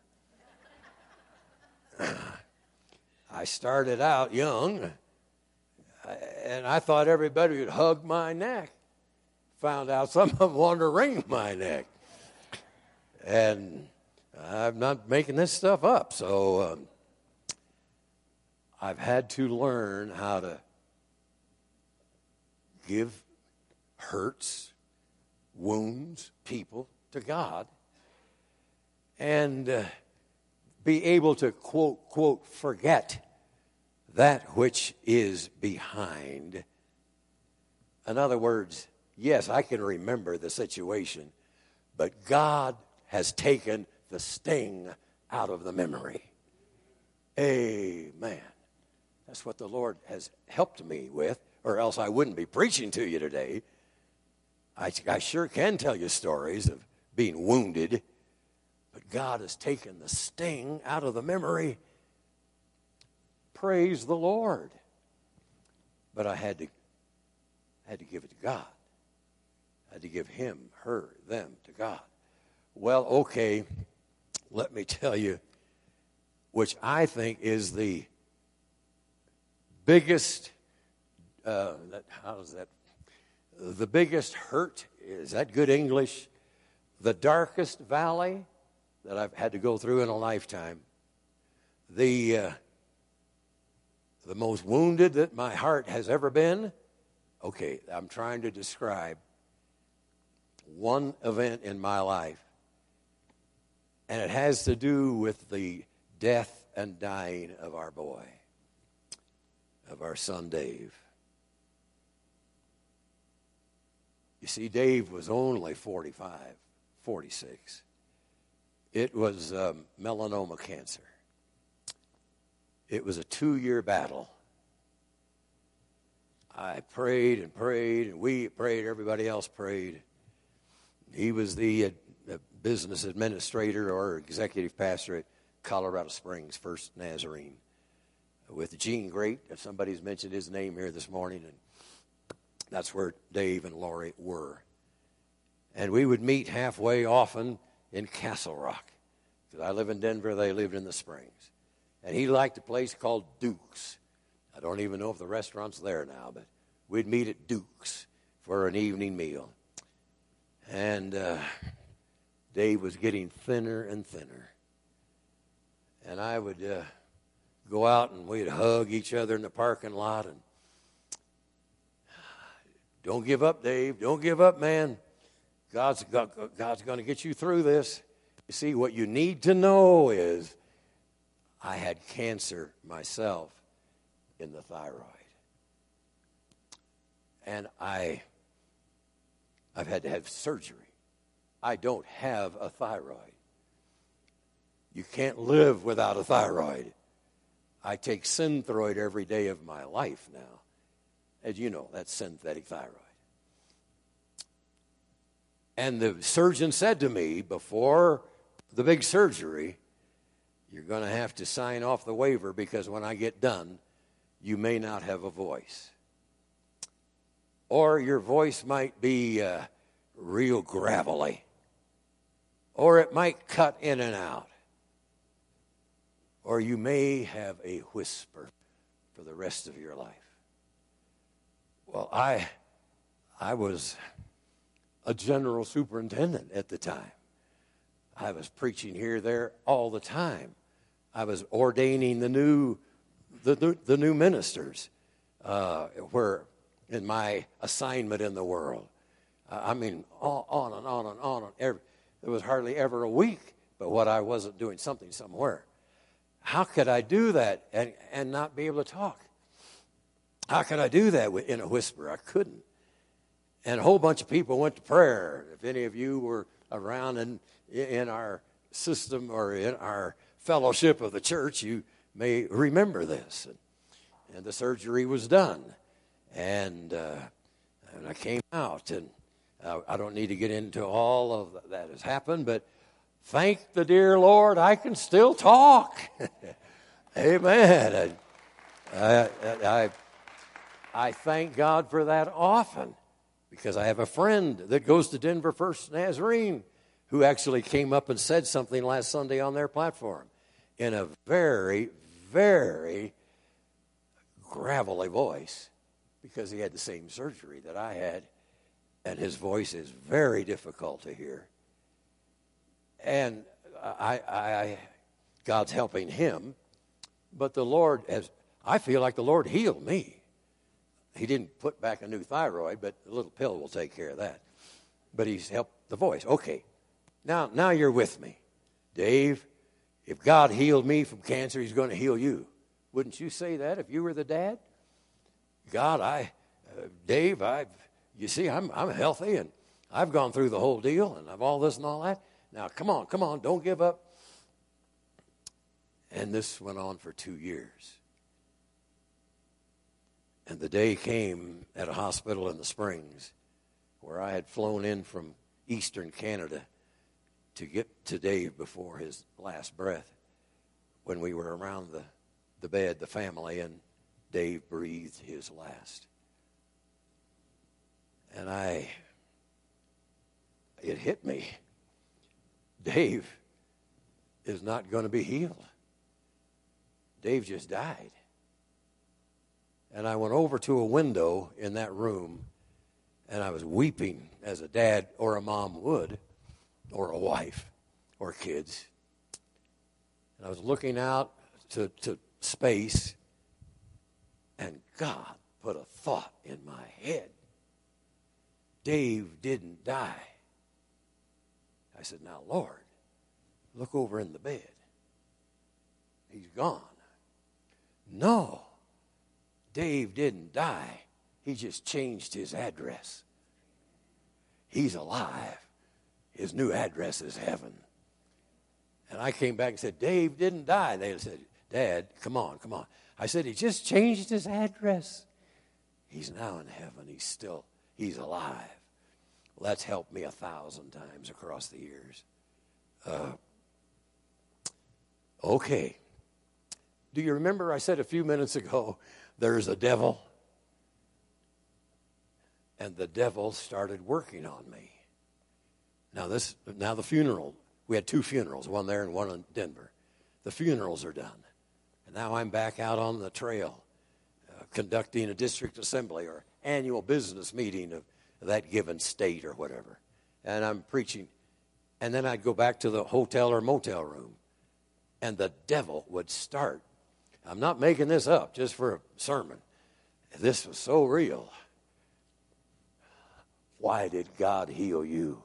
I started out young, and I thought everybody would hug my neck. Found out some of them wanted to wring my neck. And I'm not making this stuff up, so um, I've had to learn how to give hurts, wounds, people to God. And uh, be able to quote, quote, forget that which is behind. In other words, yes, I can remember the situation, but God has taken the sting out of the memory. Amen. That's what the Lord has helped me with, or else I wouldn't be preaching to you today. I, I sure can tell you stories of being wounded but God has taken the sting out of the memory. Praise the Lord. But I had to I had to give it to God. I had to give him, her, them to God. Well, okay, let me tell you, which I think is the biggest, uh, that, how is that? The biggest hurt, is that good English? The darkest valley that I've had to go through in a lifetime. The, uh, the most wounded that my heart has ever been, Okay, I'm trying to describe one event in my life, and it has to do with the death and dying of our boy, of our son Dave. You see, Dave was only 45, 46. It was um, melanoma cancer. It was a two year battle. I prayed and prayed, and we prayed, everybody else prayed. He was the uh, business administrator or executive pastor at Colorado Springs First Nazarene with Gene Great, if somebody's mentioned his name here this morning, and that's where Dave and Laurie were. And we would meet halfway often in Castle Rock. Because I live in Denver, they lived in the Springs. And he liked a place called Duke's. I don't even know if the restaurant's there now, but we'd meet at Duke's for an evening meal. And uh, Dave was getting thinner and thinner. And I would uh, go out and we'd hug each other in the parking lot and don't give up, Dave. Don't give up, man. God's, God, God's going to get you through this. You see, what you need to know is I had cancer myself in the thyroid. And I, I've had to have surgery. I don't have a thyroid. You can't live without a thyroid. I take Synthroid every day of my life now. As you know, that's synthetic thyroid. And the surgeon said to me before the big surgery, You're going to have to sign off the waiver because when I get done, you may not have a voice. Or your voice might be uh, real gravelly. Or it might cut in and out. Or you may have a whisper for the rest of your life. Well, I, I was a general superintendent at the time. I was preaching here, there all the time. I was ordaining the new, the, the, the new ministers uh, where in my assignment in the world. Uh, I mean, on, on and on and on. And every, there was hardly ever a week but what I wasn't doing something somewhere. How could I do that and, and not be able to talk? How could I do that in a whisper? I couldn't. And a whole bunch of people went to prayer. If any of you were around in, in our system or in our fellowship of the church, you may remember this. And, and the surgery was done. And, uh, and I came out. And uh, I don't need to get into all of that has happened, but thank the dear Lord, I can still talk. Amen. I, I, I I thank God for that often because I have a friend that goes to Denver First Nazarene who actually came up and said something last Sunday on their platform in a very, very gravelly voice because he had the same surgery that I had, and his voice is very difficult to hear. And I, I God's helping him, but the Lord has, I feel like the Lord healed me. He didn't put back a new thyroid, but a little pill will take care of that. But he's helped the voice. Okay, now, now you're with me. Dave, if God healed me from cancer, he's going to heal you. Wouldn't you say that if you were the dad? God, I, uh, Dave, I've, you see, I'm, I'm healthy and I've gone through the whole deal and I've all this and all that. Now, come on, come on, don't give up. And this went on for two years. And the day came at a hospital in the Springs where I had flown in from eastern Canada to get to Dave before his last breath when we were around the, the bed, the family, and Dave breathed his last. And I, it hit me. Dave is not going to be healed. Dave just died. And I went over to a window in that room and I was weeping as a dad or a mom would, or a wife, or kids. And I was looking out to, to space, and God put a thought in my head. Dave didn't die. I said, Now, Lord, look over in the bed. He's gone. No, Dave didn't die. He just changed his address. He's alive. His new address is heaven. And I came back and said, Dave didn't die. They said, Dad, come on, come on. I said, he just changed his address. He's now in heaven. He's still, he's alive. Well, that's helped me a thousand times across the years. Uh, okay. Do you remember I said a few minutes ago, there's a devil? And the devil started working on me. Now this now the funeral, we had two funerals, one there and one in Denver. The funerals are done. And now I'm back out on the trail uh, conducting a district assembly or annual business meeting of that given state or whatever. And I'm preaching. And then I'd go back to the hotel or motel room. And the devil would start. I'm not making this up just for a sermon. This was so real. Why did God heal you?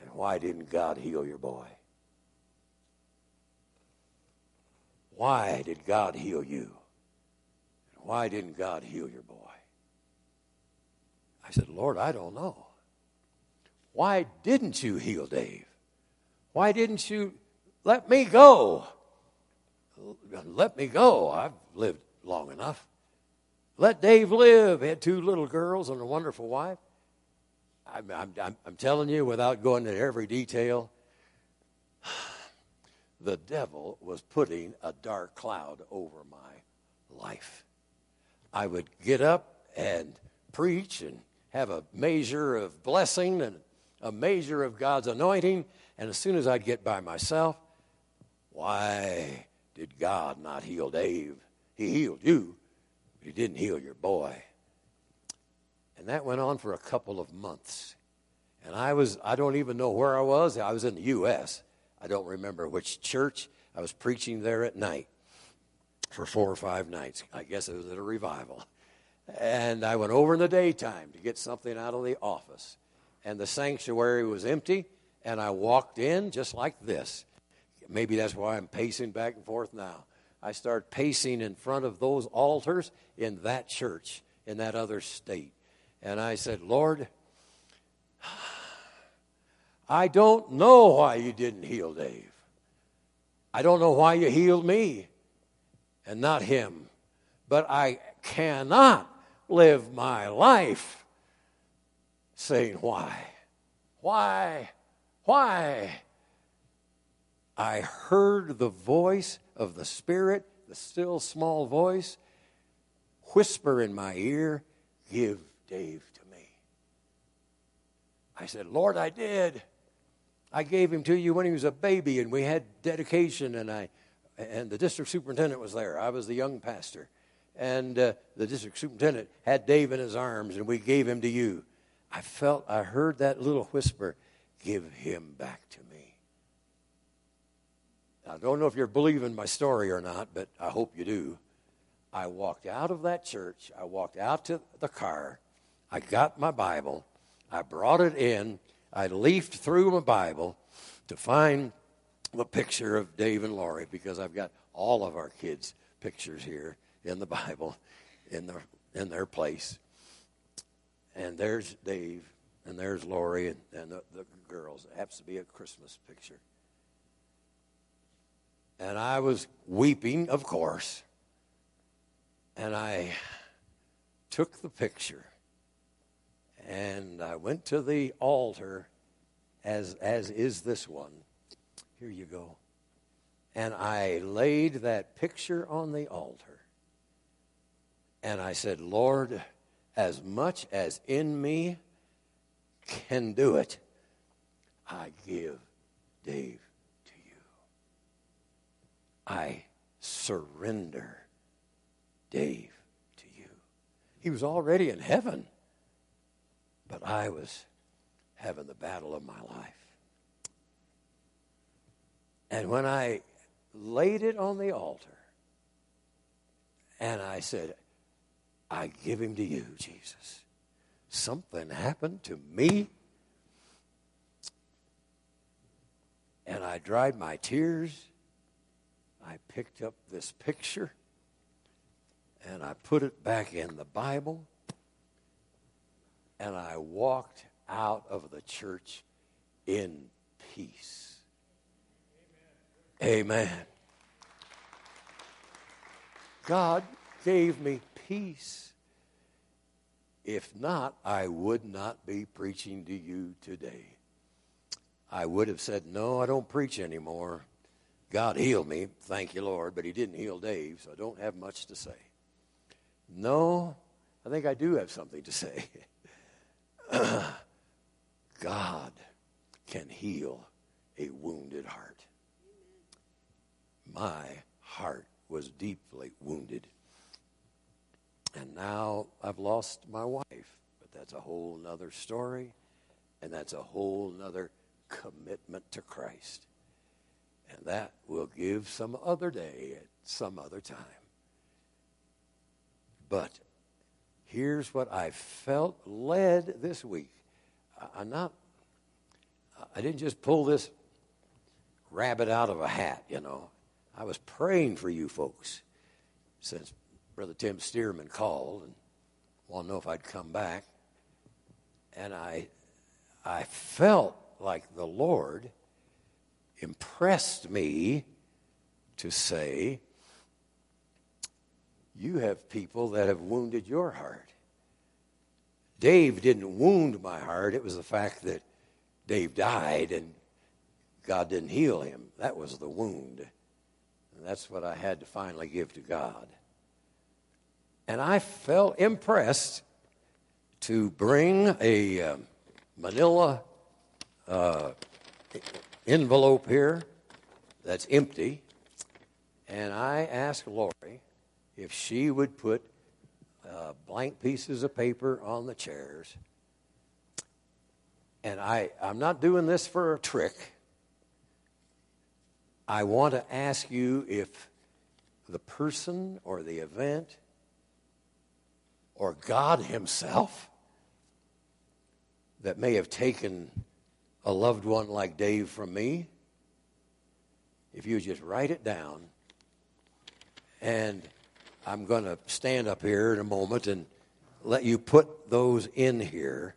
And why didn't God heal your boy? Why did God heal you? And why didn't God heal your boy? I said, Lord, I don't know. Why didn't you heal Dave? Why didn't you let me go? Let me go. I've lived long enough. Let Dave live. He had two little girls and a wonderful wife. I'm, I'm, I'm telling you, without going into every detail, the devil was putting a dark cloud over my life. I would get up and preach and have a measure of blessing and a measure of God's anointing, and as soon as I'd get by myself, why did God not heal Dave? He healed you, but he didn't heal your boy. And that went on for a couple of months. And I was, I don't even know where I was. I was in the U.S. I don't remember which church. I was preaching there at night for four or five nights. I guess it was at a revival. And I went over in the daytime to get something out of the office. And the sanctuary was empty. And I walked in just like this. Maybe that's why I'm pacing back and forth now. I start pacing in front of those altars in that church, in that other state. And I said, Lord, I don't know why you didn't heal Dave. I don't know why you healed me and not him. But I cannot live my life saying, Why? Why? Why? I heard the voice of the Spirit, the still small voice, whisper in my ear, Give Dave to me. I said, Lord, I did. I gave him to you when he was a baby, and we had dedication, and I, and the district superintendent was there. I was the young pastor, and uh, the district superintendent had Dave in his arms, and we gave him to you. I felt, I heard that little whisper, "Give him back to me." I don't know if you're believing my story or not, but I hope you do. I walked out of that church. I walked out to the car. I got my Bible. I brought it in. I leafed through my Bible to find the picture of Dave and Laurie because I've got all of our kids' pictures here in the Bible in their, in their place. And there's Dave, and there's Laurie, and, and the, the girls. It happens to be a Christmas picture. And I was weeping, of course. And I took the picture and I went to the altar, as, as is this one. Here you go. And I laid that picture on the altar. And I said, Lord, as much as in me can do it, I give Dave. I surrender Dave to you. He was already in heaven but I was having the battle of my life. And when I laid it on the altar, and I said, I give him to you, Jesus. something happened to me? And I dried my tears. I picked up this picture and I put it back in the Bible. And I walked out of the church in peace. Amen. God gave me peace. If not, I would not be preaching to you today. I would have said, No, I don't preach anymore. God healed me, thank you, Lord, but He didn't heal Dave, so I don't have much to say. No, I think I do have something to say. God can heal a wounded heart. My heart was deeply wounded. And now I've lost my wife, but that's a whole nother story, and that's a whole nother commitment to Christ. And that will give some other day at some other time. But here's what I felt led this week. I'm not, I didn't just pull this rabbit out of a hat, you know. I was praying for you folks since Brother Tim Stearman called and wanted to know if I'd come back. And I, I felt like the Lord impressed me to say, You have people that have wounded your heart. Dave didn't wound my heart, it was the fact that Dave died and God didn't heal him. That was the wound. And that's what I had to finally give to God. And I felt impressed to bring a uh, manila uh, envelope here that's empty. And I asked Lori if she would put uh, blank pieces of paper on the chairs. And I, I'm not doing this for a trick. I want to ask you if the person or the event or God Himself that may have taken a loved one like Dave from me, if you just write it down, and I'm going to stand up here in a moment and let you put those in here.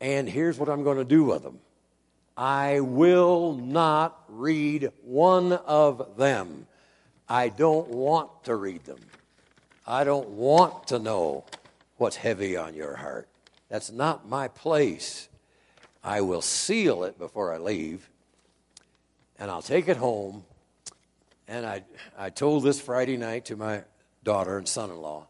And here's what I'm going to do with them I will not read one of them. I don't want to read them. I don't want to know what's heavy on your heart. That's not my place. I will seal it before I leave, and I'll take it home. And I, I told this Friday night to my daughter and son in law.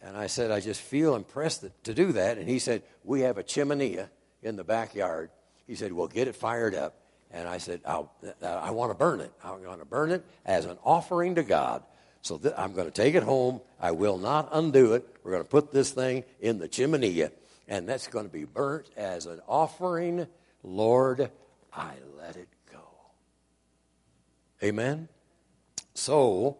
And I said, I just feel impressed to do that. And he said, We have a chimney in the backyard. He said, Well, get it fired up. And I said, uh, I want to burn it. I'm going to burn it as an offering to God. So th- I'm going to take it home. I will not undo it. We're going to put this thing in the chimney and that's going to be burnt as an offering. Lord, I let it go. Amen? So,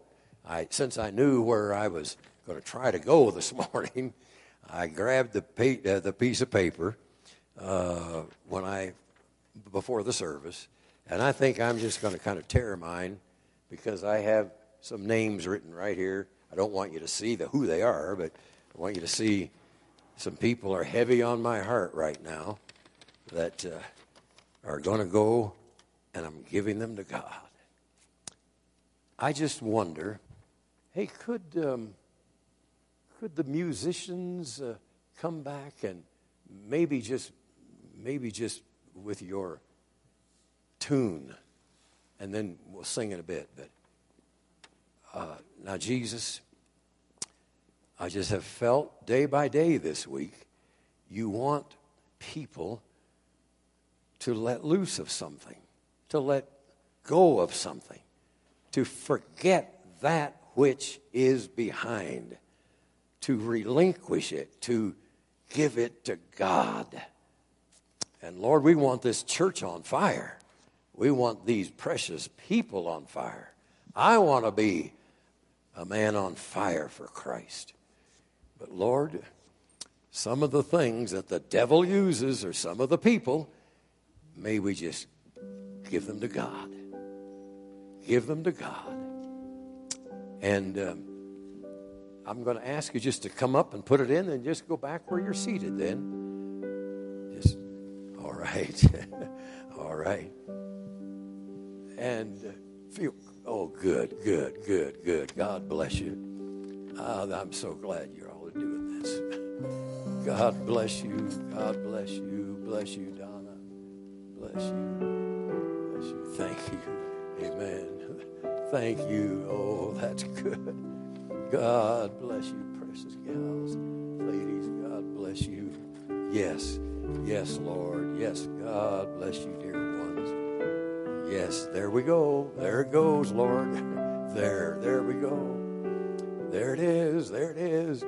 I, since I knew where I was going to try to go this morning, I grabbed the, pa- uh, the piece of paper uh, when I before the service, and I think I'm just going to kind of tear mine because I have some names written right here. I don't want you to see the who they are, but I want you to see some people are heavy on my heart right now that uh, are going to go, and I'm giving them to God. I just wonder, hey, could um, could the musicians uh, come back and maybe just maybe just with your tune, and then we'll sing in a bit. But uh, now, Jesus, I just have felt day by day this week, you want people to let loose of something, to let go of something, to forget that which is behind, to relinquish it, to give it to God. And Lord, we want this church on fire. We want these precious people on fire. I want to be a man on fire for Christ. But Lord, some of the things that the devil uses or some of the people, may we just give them to God. Give them to God. And um, I'm going to ask you just to come up and put it in and just go back where you're seated then. Just, all right. all right. And uh, feel, oh, good, good, good, good. God bless you. Ah, I'm so glad you're. God bless you. God bless you. Bless you, Donna. Bless you. Bless you. Thank you. Amen. Thank you. Oh, that's good. God bless you, precious gals. Ladies, God bless you. Yes. Yes, Lord. Yes, God bless you, dear ones. Yes, there we go. There it goes, Lord. There, there we go. There it is. There it is.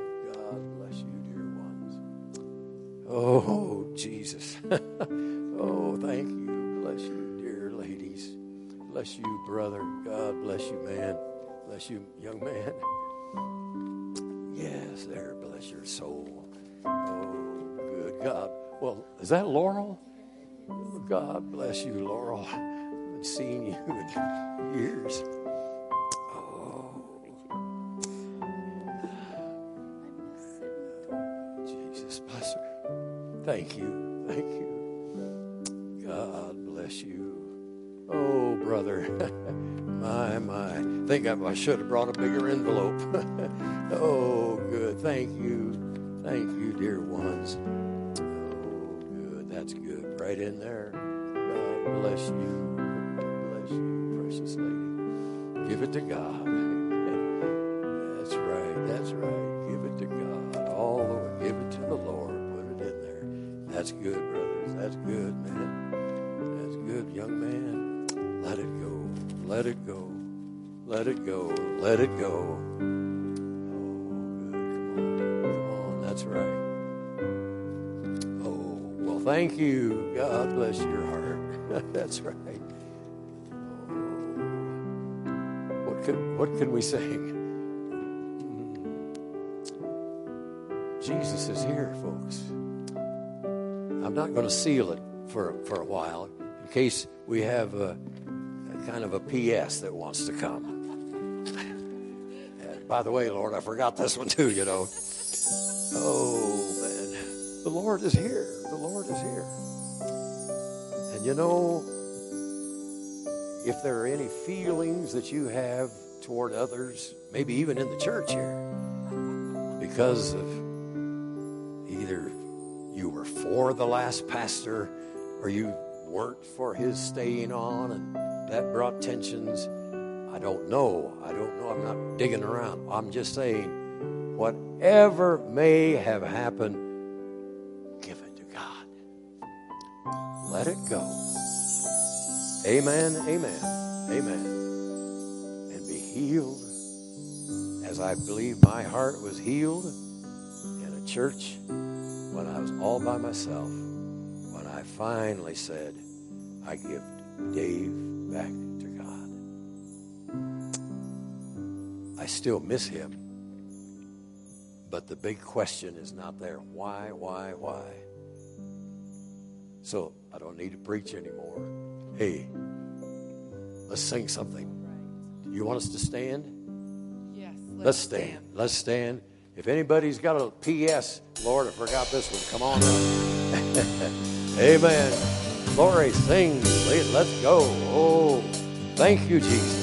Oh, Jesus. oh, thank you. Bless you, dear ladies. Bless you, brother. God bless you, man. Bless you, young man. Yes, there. Bless your soul. Oh, good God. Well, is that Laurel? Oh, God bless you, Laurel. I haven't seen you in years. Thank you. Thank you. God bless you. Oh, brother. my, my. think I, I should have brought a bigger envelope. oh, good. Thank you. Thank you, dear ones. Oh, good. That's good. Right in there. God bless you. Bless you, precious lady. Give it to God. That's right. That's right. That's good, brothers. That's good, man. That's good, young man. Let it go. Let it go. Let it go. Let it go. Oh, good. Come on. Come on. That's right. Oh, well, thank you. God bless your heart. That's right. Oh, what can, what can we sing? I'm not going to seal it for, for a while in case we have a, a kind of a PS that wants to come. And by the way, Lord, I forgot this one too, you know. Oh, man. The Lord is here. The Lord is here. And you know, if there are any feelings that you have toward others, maybe even in the church here, because of for the last pastor or you weren't for his staying on and that brought tensions. I don't know. I don't know. I'm not digging around. I'm just saying, whatever may have happened, give it to God. Let it go. Amen. Amen. Amen. And be healed as I believe my heart was healed in a church was all by myself, when I finally said, I give Dave back to God. I still miss him, but the big question is not there. Why, why, why? So I don't need to preach anymore. Hey, let's sing something. You want us to stand? Yes. Let's stand. Let's stand. If anybody's got a PS, Lord, I forgot this one. Come on up. Amen. Lori, sing. Let's go. Oh, thank you, Jesus.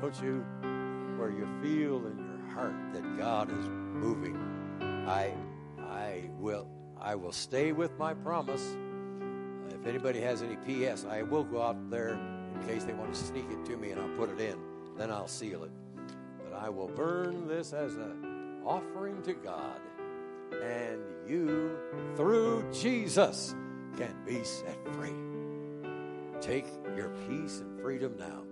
Don't you? Where you feel in your heart that God is moving. I I will I will stay with my promise. If anybody has any PS, I will go out there in case they want to sneak it to me and I'll put it in. Then I'll seal it. But I will burn this as an offering to God. And you, through Jesus, can be set free. Take your peace and freedom now.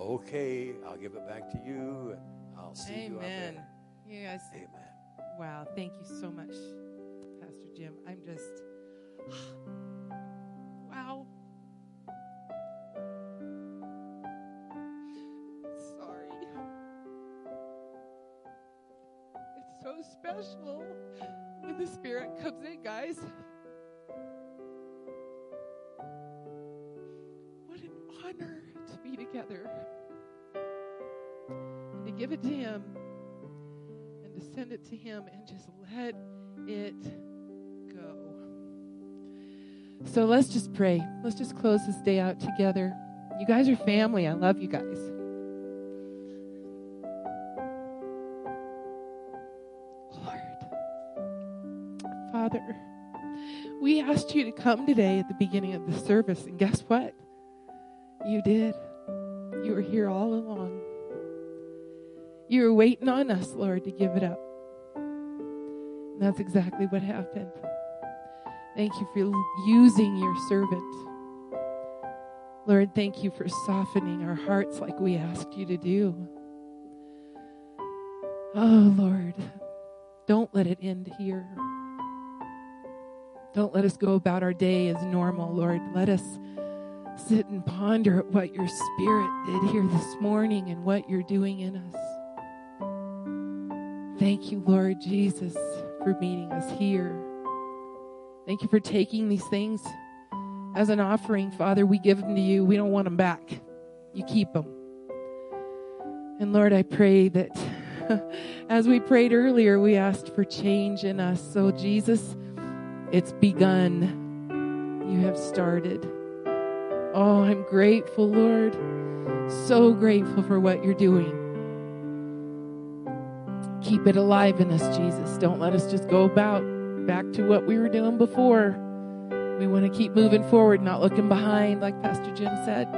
Okay, I'll give it back to you and I'll see you out Amen. there. You guys, Amen. wow, thank you so much, Pastor Jim. I'm just, wow. Sorry. It's so special when the Spirit comes in, guys. What an honor together and to give it to Him and to send it to Him and just let it go. So let's just pray. Let's just close this day out together. You guys are family. I love you guys. Lord, Father, We asked you to come today at the beginning of the service, and guess what? You did. You were here all along. You were waiting on us, Lord, to give it up. And that's exactly what happened. Thank you for using your servant. Lord, thank you for softening our hearts like we asked you to do. Oh, Lord, don't let it end here. Don't let us go about our day as normal, Lord. Let us sit and ponder at what your Spirit did here this morning and what you're doing in us. Thank you, Lord Jesus, for meeting us here. Thank you for taking these things as an offering, Father. We give them to you. We don't want them back. You keep them. And Lord, I pray that as we prayed earlier, we asked for change in us. So, Jesus, it's begun. You have started. Oh, I'm grateful, Lord. So grateful for what you're doing. Keep it alive in us, Jesus. Don't let us just go about back to what we were doing before. We want to keep moving forward, not looking behind, like Pastor Jim said.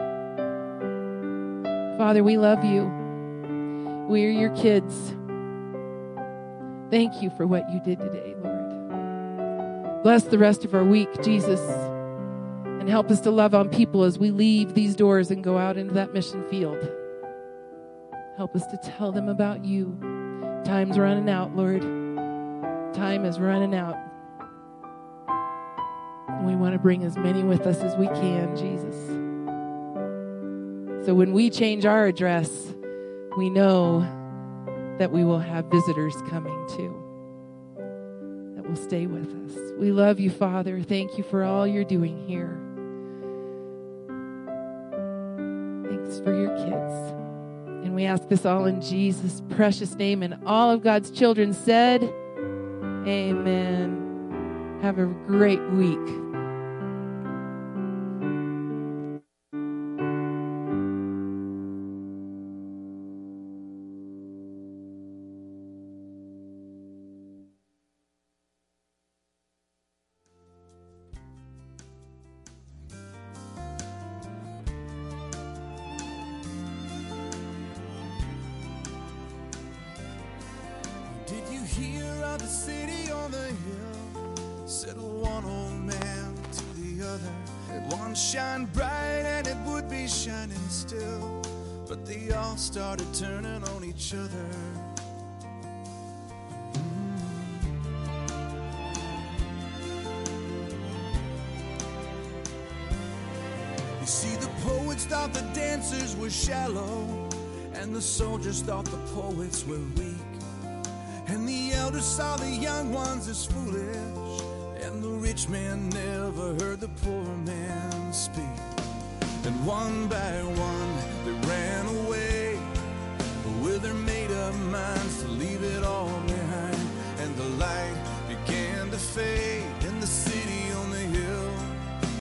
Father, we love you. We are your kids. Thank you for what you did today, Lord. Bless the rest of our week, Jesus, and help us to love on people as we leave these doors and go out into that mission field. Help us to tell them about you. Time's running out, Lord. Time is running out. We want to bring as many with us as we can, Jesus. So when we change our address, we know that we will have visitors coming too, that will stay with us. We love you, Father. Thank you for all you're doing here. Thanks for your kids. And we ask this all in Jesus' precious name. And all of God's children said, Amen. Have a great week. teachers thought the poets were weak, and the elders saw the young ones as foolish, and the rich man never heard the poor man speak. And one by one they ran away, with their made-up minds to leave it all behind, and the light began to fade.